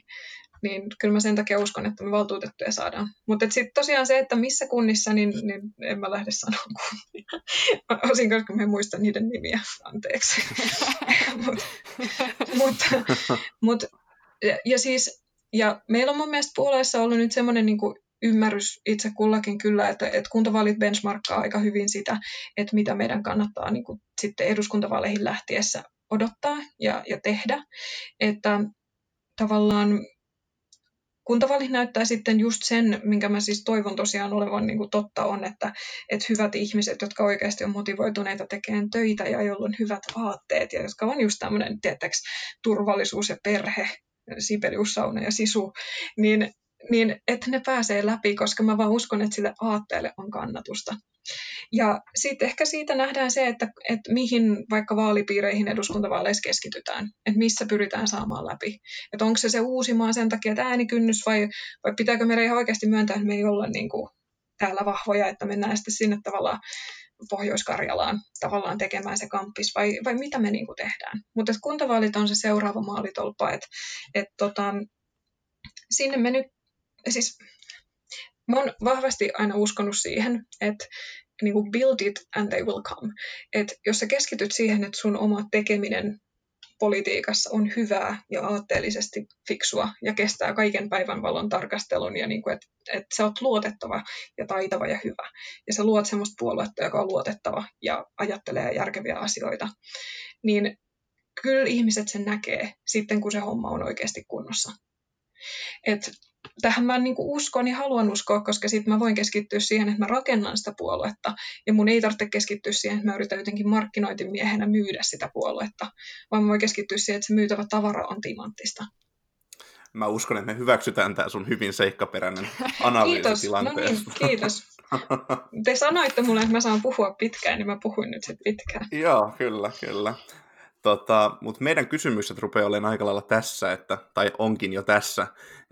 niin kyllä mä sen takia uskon, että me valtuutettuja saadaan. Mutta sitten tosiaan se, että missä kunnissa, niin, niin en mä lähde sanoa kunnia. Osin, koska mä en muista niiden nimiä, anteeksi. Mutta mut, mut, ja, ja siis, ja meillä on mun mielestä puolueessa ollut nyt semmoinen niin ymmärrys itse kullakin kyllä, että, että kuntavaalit benchmarkkaa aika hyvin sitä, että mitä meidän kannattaa niin kuin sitten eduskuntavaaleihin lähtiessä odottaa ja, ja tehdä. Että tavallaan kuntavaalit näyttää sitten just sen, minkä mä siis toivon tosiaan olevan niin kuin totta on, että, että hyvät ihmiset, jotka oikeasti on motivoituneita tekemään töitä ja joilla on hyvät aatteet ja jotka on just tämmöinen, tietääks, turvallisuus ja perhe, Sibeliussauna ja sisu, niin, niin että ne pääsee läpi, koska mä vaan uskon, että sille aatteelle on kannatusta. Ja sitten ehkä siitä nähdään se, että, että mihin vaikka vaalipiireihin eduskuntavaaleissa keskitytään, että missä pyritään saamaan läpi. Että onko se se Uusimaa sen takia, että äänikynnys vai, vai pitääkö meidän ihan oikeasti myöntää, että me ei olla niin kuin täällä vahvoja, että mennään sitten sinne tavallaan Pohjois-Karjalaan tavallaan tekemään se kamppis, vai, vai mitä me niin kuin tehdään. Mutta kuntavaalit on se seuraava maalitolpa, että et tota, sinne me nyt, siis mä oon vahvasti aina uskonut siihen, että niin kuin build it and they will come. Että jos sä keskityt siihen, että sun oma tekeminen politiikassa on hyvää ja aatteellisesti fiksua ja kestää kaiken päivän valon tarkastelun ja niin että, että sä oot luotettava ja taitava ja hyvä. Ja sä luot semmoista puoluetta, joka on luotettava ja ajattelee järkeviä asioita. Niin kyllä ihmiset sen näkee sitten, kun se homma on oikeasti kunnossa. Et tähän mä niin uskon ja haluan uskoa, koska sitten mä voin keskittyä siihen, että mä rakennan sitä puoluetta. Ja mun ei tarvitse keskittyä siihen, että mä yritän jotenkin markkinointimiehenä myydä sitä puoluetta, vaan mä voin keskittyä siihen, että se myytävä tavara on timanttista. Mä uskon, että me hyväksytään tämä sun hyvin seikkaperäinen analyysi kiitos. tilanteesta. No niin, kiitos. Te sanoitte mulle, että mä saan puhua pitkään, niin mä puhuin nyt sitten pitkään. Joo, kyllä, kyllä. Tota, Mutta meidän kysymykset rupeaa olemaan aika lailla tässä, että, tai onkin jo tässä,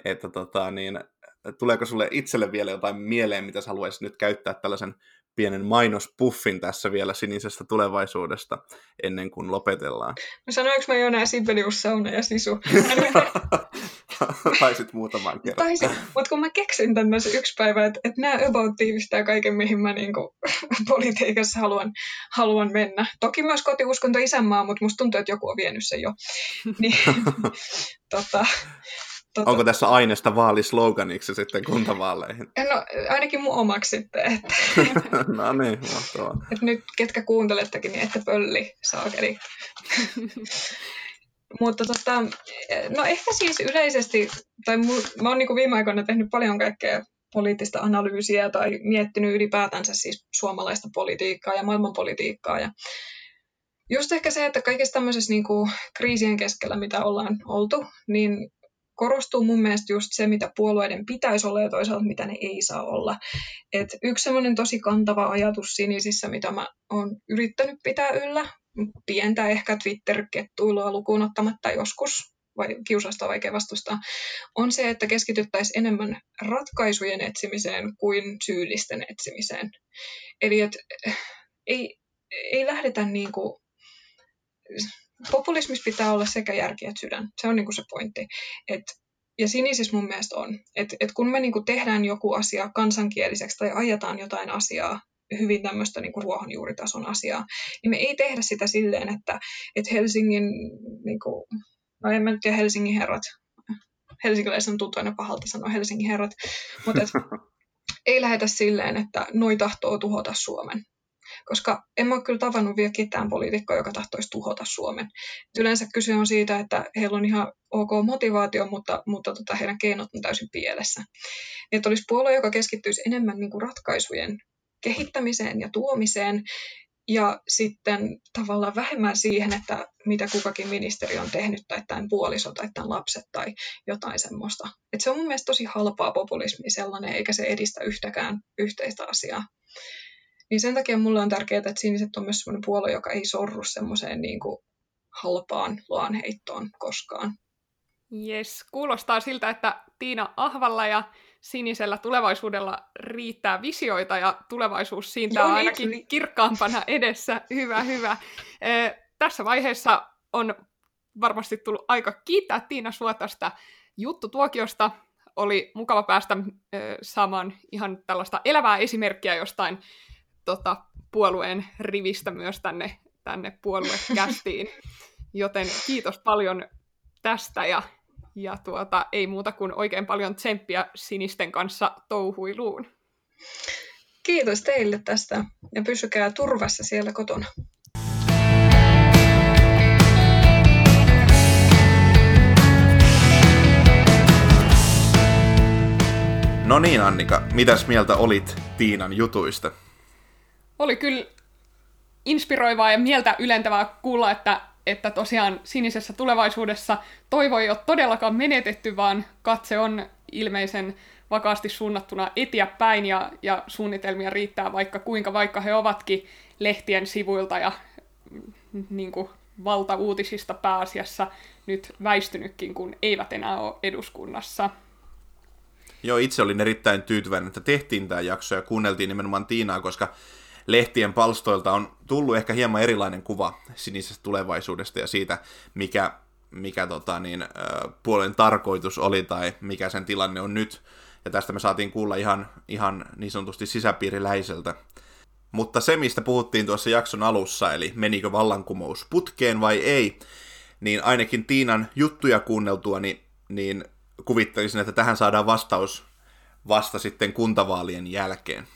että tota, niin, tuleeko sulle itselle vielä jotain mieleen, mitä sä haluaisit nyt käyttää tällaisen pienen mainospuffin tässä vielä sinisestä tulevaisuudesta ennen kuin lopetellaan. No sanoinko mä jo nää Sibelius, Sauna ja Sisu? Taisit muutaman kerran. Taisin, mutta kun mä keksin tämmöisen yksi päivä, että, että nämä about tiivistää kaiken, mihin mä niinku, politiikassa haluan, haluan mennä. Toki myös kotiuskonto isänmaa, mutta musta tuntuu, että joku on vienyt sen jo. Niin, tota, Tota... Onko tässä aineesta vaalisloganiksi sitten kuntavaaleihin? No ainakin mun omaksi sitten. Että... no niin, mahtavaa. Että nyt ketkä kuuntelettekin, niin ette pölli saakeli. Mutta tota, no ehkä siis yleisesti, tai mu, mä oon niin viime aikoina tehnyt paljon kaikkea poliittista analyysiä tai miettinyt ylipäätänsä siis suomalaista politiikkaa ja maailmanpolitiikkaa. Ja just ehkä se, että kaikissa tämmöisessä niin kuin kriisien keskellä, mitä ollaan oltu, niin korostuu mun mielestä just se, mitä puolueiden pitäisi olla ja toisaalta mitä ne ei saa olla. Et yksi semmoinen tosi kantava ajatus sinisissä, mitä mä oon yrittänyt pitää yllä, pientä ehkä Twitter-kettuilua lukuun ottamatta joskus, vai kiusasta vaikea vastustaa, on se, että keskityttäisiin enemmän ratkaisujen etsimiseen kuin syyllisten etsimiseen. Eli et, ei, ei lähdetä niin kuin, populismissa pitää olla sekä järki että sydän. Se on niin kuin se pointti. Et, ja sinisissä mun mielestä on, että et kun me niin kuin tehdään joku asia kansankieliseksi tai ajetaan jotain asiaa, hyvin tämmöistä niin kuin ruohonjuuritason asiaa, niin me ei tehdä sitä silleen, että, että Helsingin, niin kuin, no en mä nyt tiedä Helsingin herrat, helsinkiläisen on tuttu aina pahalta sanoa Helsingin herrat, mutta et, ei lähetä silleen, että noi tahtoo tuhota Suomen koska en ole kyllä tavannut vielä ketään poliitikkoa, joka tahtoisi tuhota Suomen. Et yleensä kyse on siitä, että heillä on ihan ok motivaatio, mutta, mutta tota, heidän keinot on täysin pielessä. Että olisi puolue, joka keskittyisi enemmän niin kuin ratkaisujen kehittämiseen ja tuomiseen, ja sitten tavallaan vähemmän siihen, että mitä kukakin ministeri on tehnyt, tai tämän puoliso, tai tämän lapset, tai jotain semmoista. Et se on mun mielestä tosi halpaa populismi sellainen, eikä se edistä yhtäkään yhteistä asiaa. Niin sen takia mulle on tärkeää, että siniset on myös sellainen puolue, joka ei sorru semmoiseen niin kuin halpaan loanheittoon koskaan. Yes, kuulostaa siltä, että Tiina Ahvalla ja sinisellä tulevaisuudella riittää visioita ja tulevaisuus siitä on ainakin kirkkaampana edessä. Hyvä, hyvä. E, tässä vaiheessa on varmasti tullut aika kiittää Tiina sua tästä juttutuokiosta. Oli mukava päästä ö, saamaan ihan tällaista elävää esimerkkiä jostain tota, puolueen rivistä myös tänne, tänne puoluekästiin. Joten kiitos paljon tästä ja, ja tuota, ei muuta kuin oikein paljon tsemppiä sinisten kanssa touhuiluun. Kiitos teille tästä ja pysykää turvassa siellä kotona. No niin Annika, mitäs mieltä olit Tiinan jutuista? Oli kyllä inspiroivaa ja mieltä ylentävää kuulla, että, että tosiaan sinisessä tulevaisuudessa toivo ei ole todellakaan menetetty, vaan katse on ilmeisen vakaasti suunnattuna eteenpäin ja, ja suunnitelmia riittää vaikka kuinka, vaikka he ovatkin lehtien sivuilta ja mm, niin kuin valtauutisista pääasiassa nyt väistynytkin, kun eivät enää ole eduskunnassa. Joo, itse olin erittäin tyytyväinen, että tehtiin tämä jakso ja kuunneltiin nimenomaan Tiinaa, koska lehtien palstoilta on tullut ehkä hieman erilainen kuva sinisestä tulevaisuudesta ja siitä, mikä, mikä tota, niin, puolen tarkoitus oli tai mikä sen tilanne on nyt. Ja tästä me saatiin kuulla ihan, ihan niin sanotusti sisäpiiriläiseltä. Mutta se, mistä puhuttiin tuossa jakson alussa, eli menikö vallankumous putkeen vai ei, niin ainakin Tiinan juttuja kuunneltua, niin, niin kuvittelisin, että tähän saadaan vastaus vasta sitten kuntavaalien jälkeen.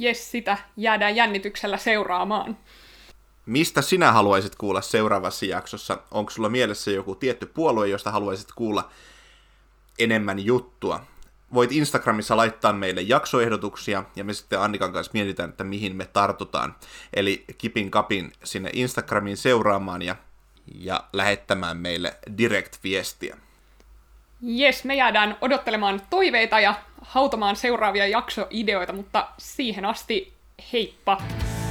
Jes, sitä jäädään jännityksellä seuraamaan. Mistä sinä haluaisit kuulla seuraavassa jaksossa? Onko sulla mielessä joku tietty puolue, josta haluaisit kuulla enemmän juttua? Voit Instagramissa laittaa meille jaksoehdotuksia, ja me sitten Annikan kanssa mietitään, että mihin me tartutaan. Eli kipin kapin sinne Instagramiin seuraamaan ja, ja lähettämään meille direct-viestiä. Jes, me jäädään odottelemaan toiveita ja hautamaan seuraavia jaksoideoita, mutta siihen asti heippa!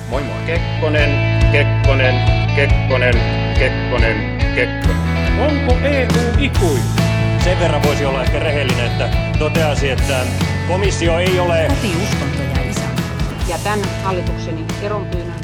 Moi moi! Kekkonen, Kekkonen, Kekkonen, Kekkonen, Kekkonen. Onko EU ikuinen? Sen verran voisi olla ehkä rehellinen, että toteasi, että komissio ei ole Koti, uskonto ja isä. Ja tämän hallitukseni eronpyynnön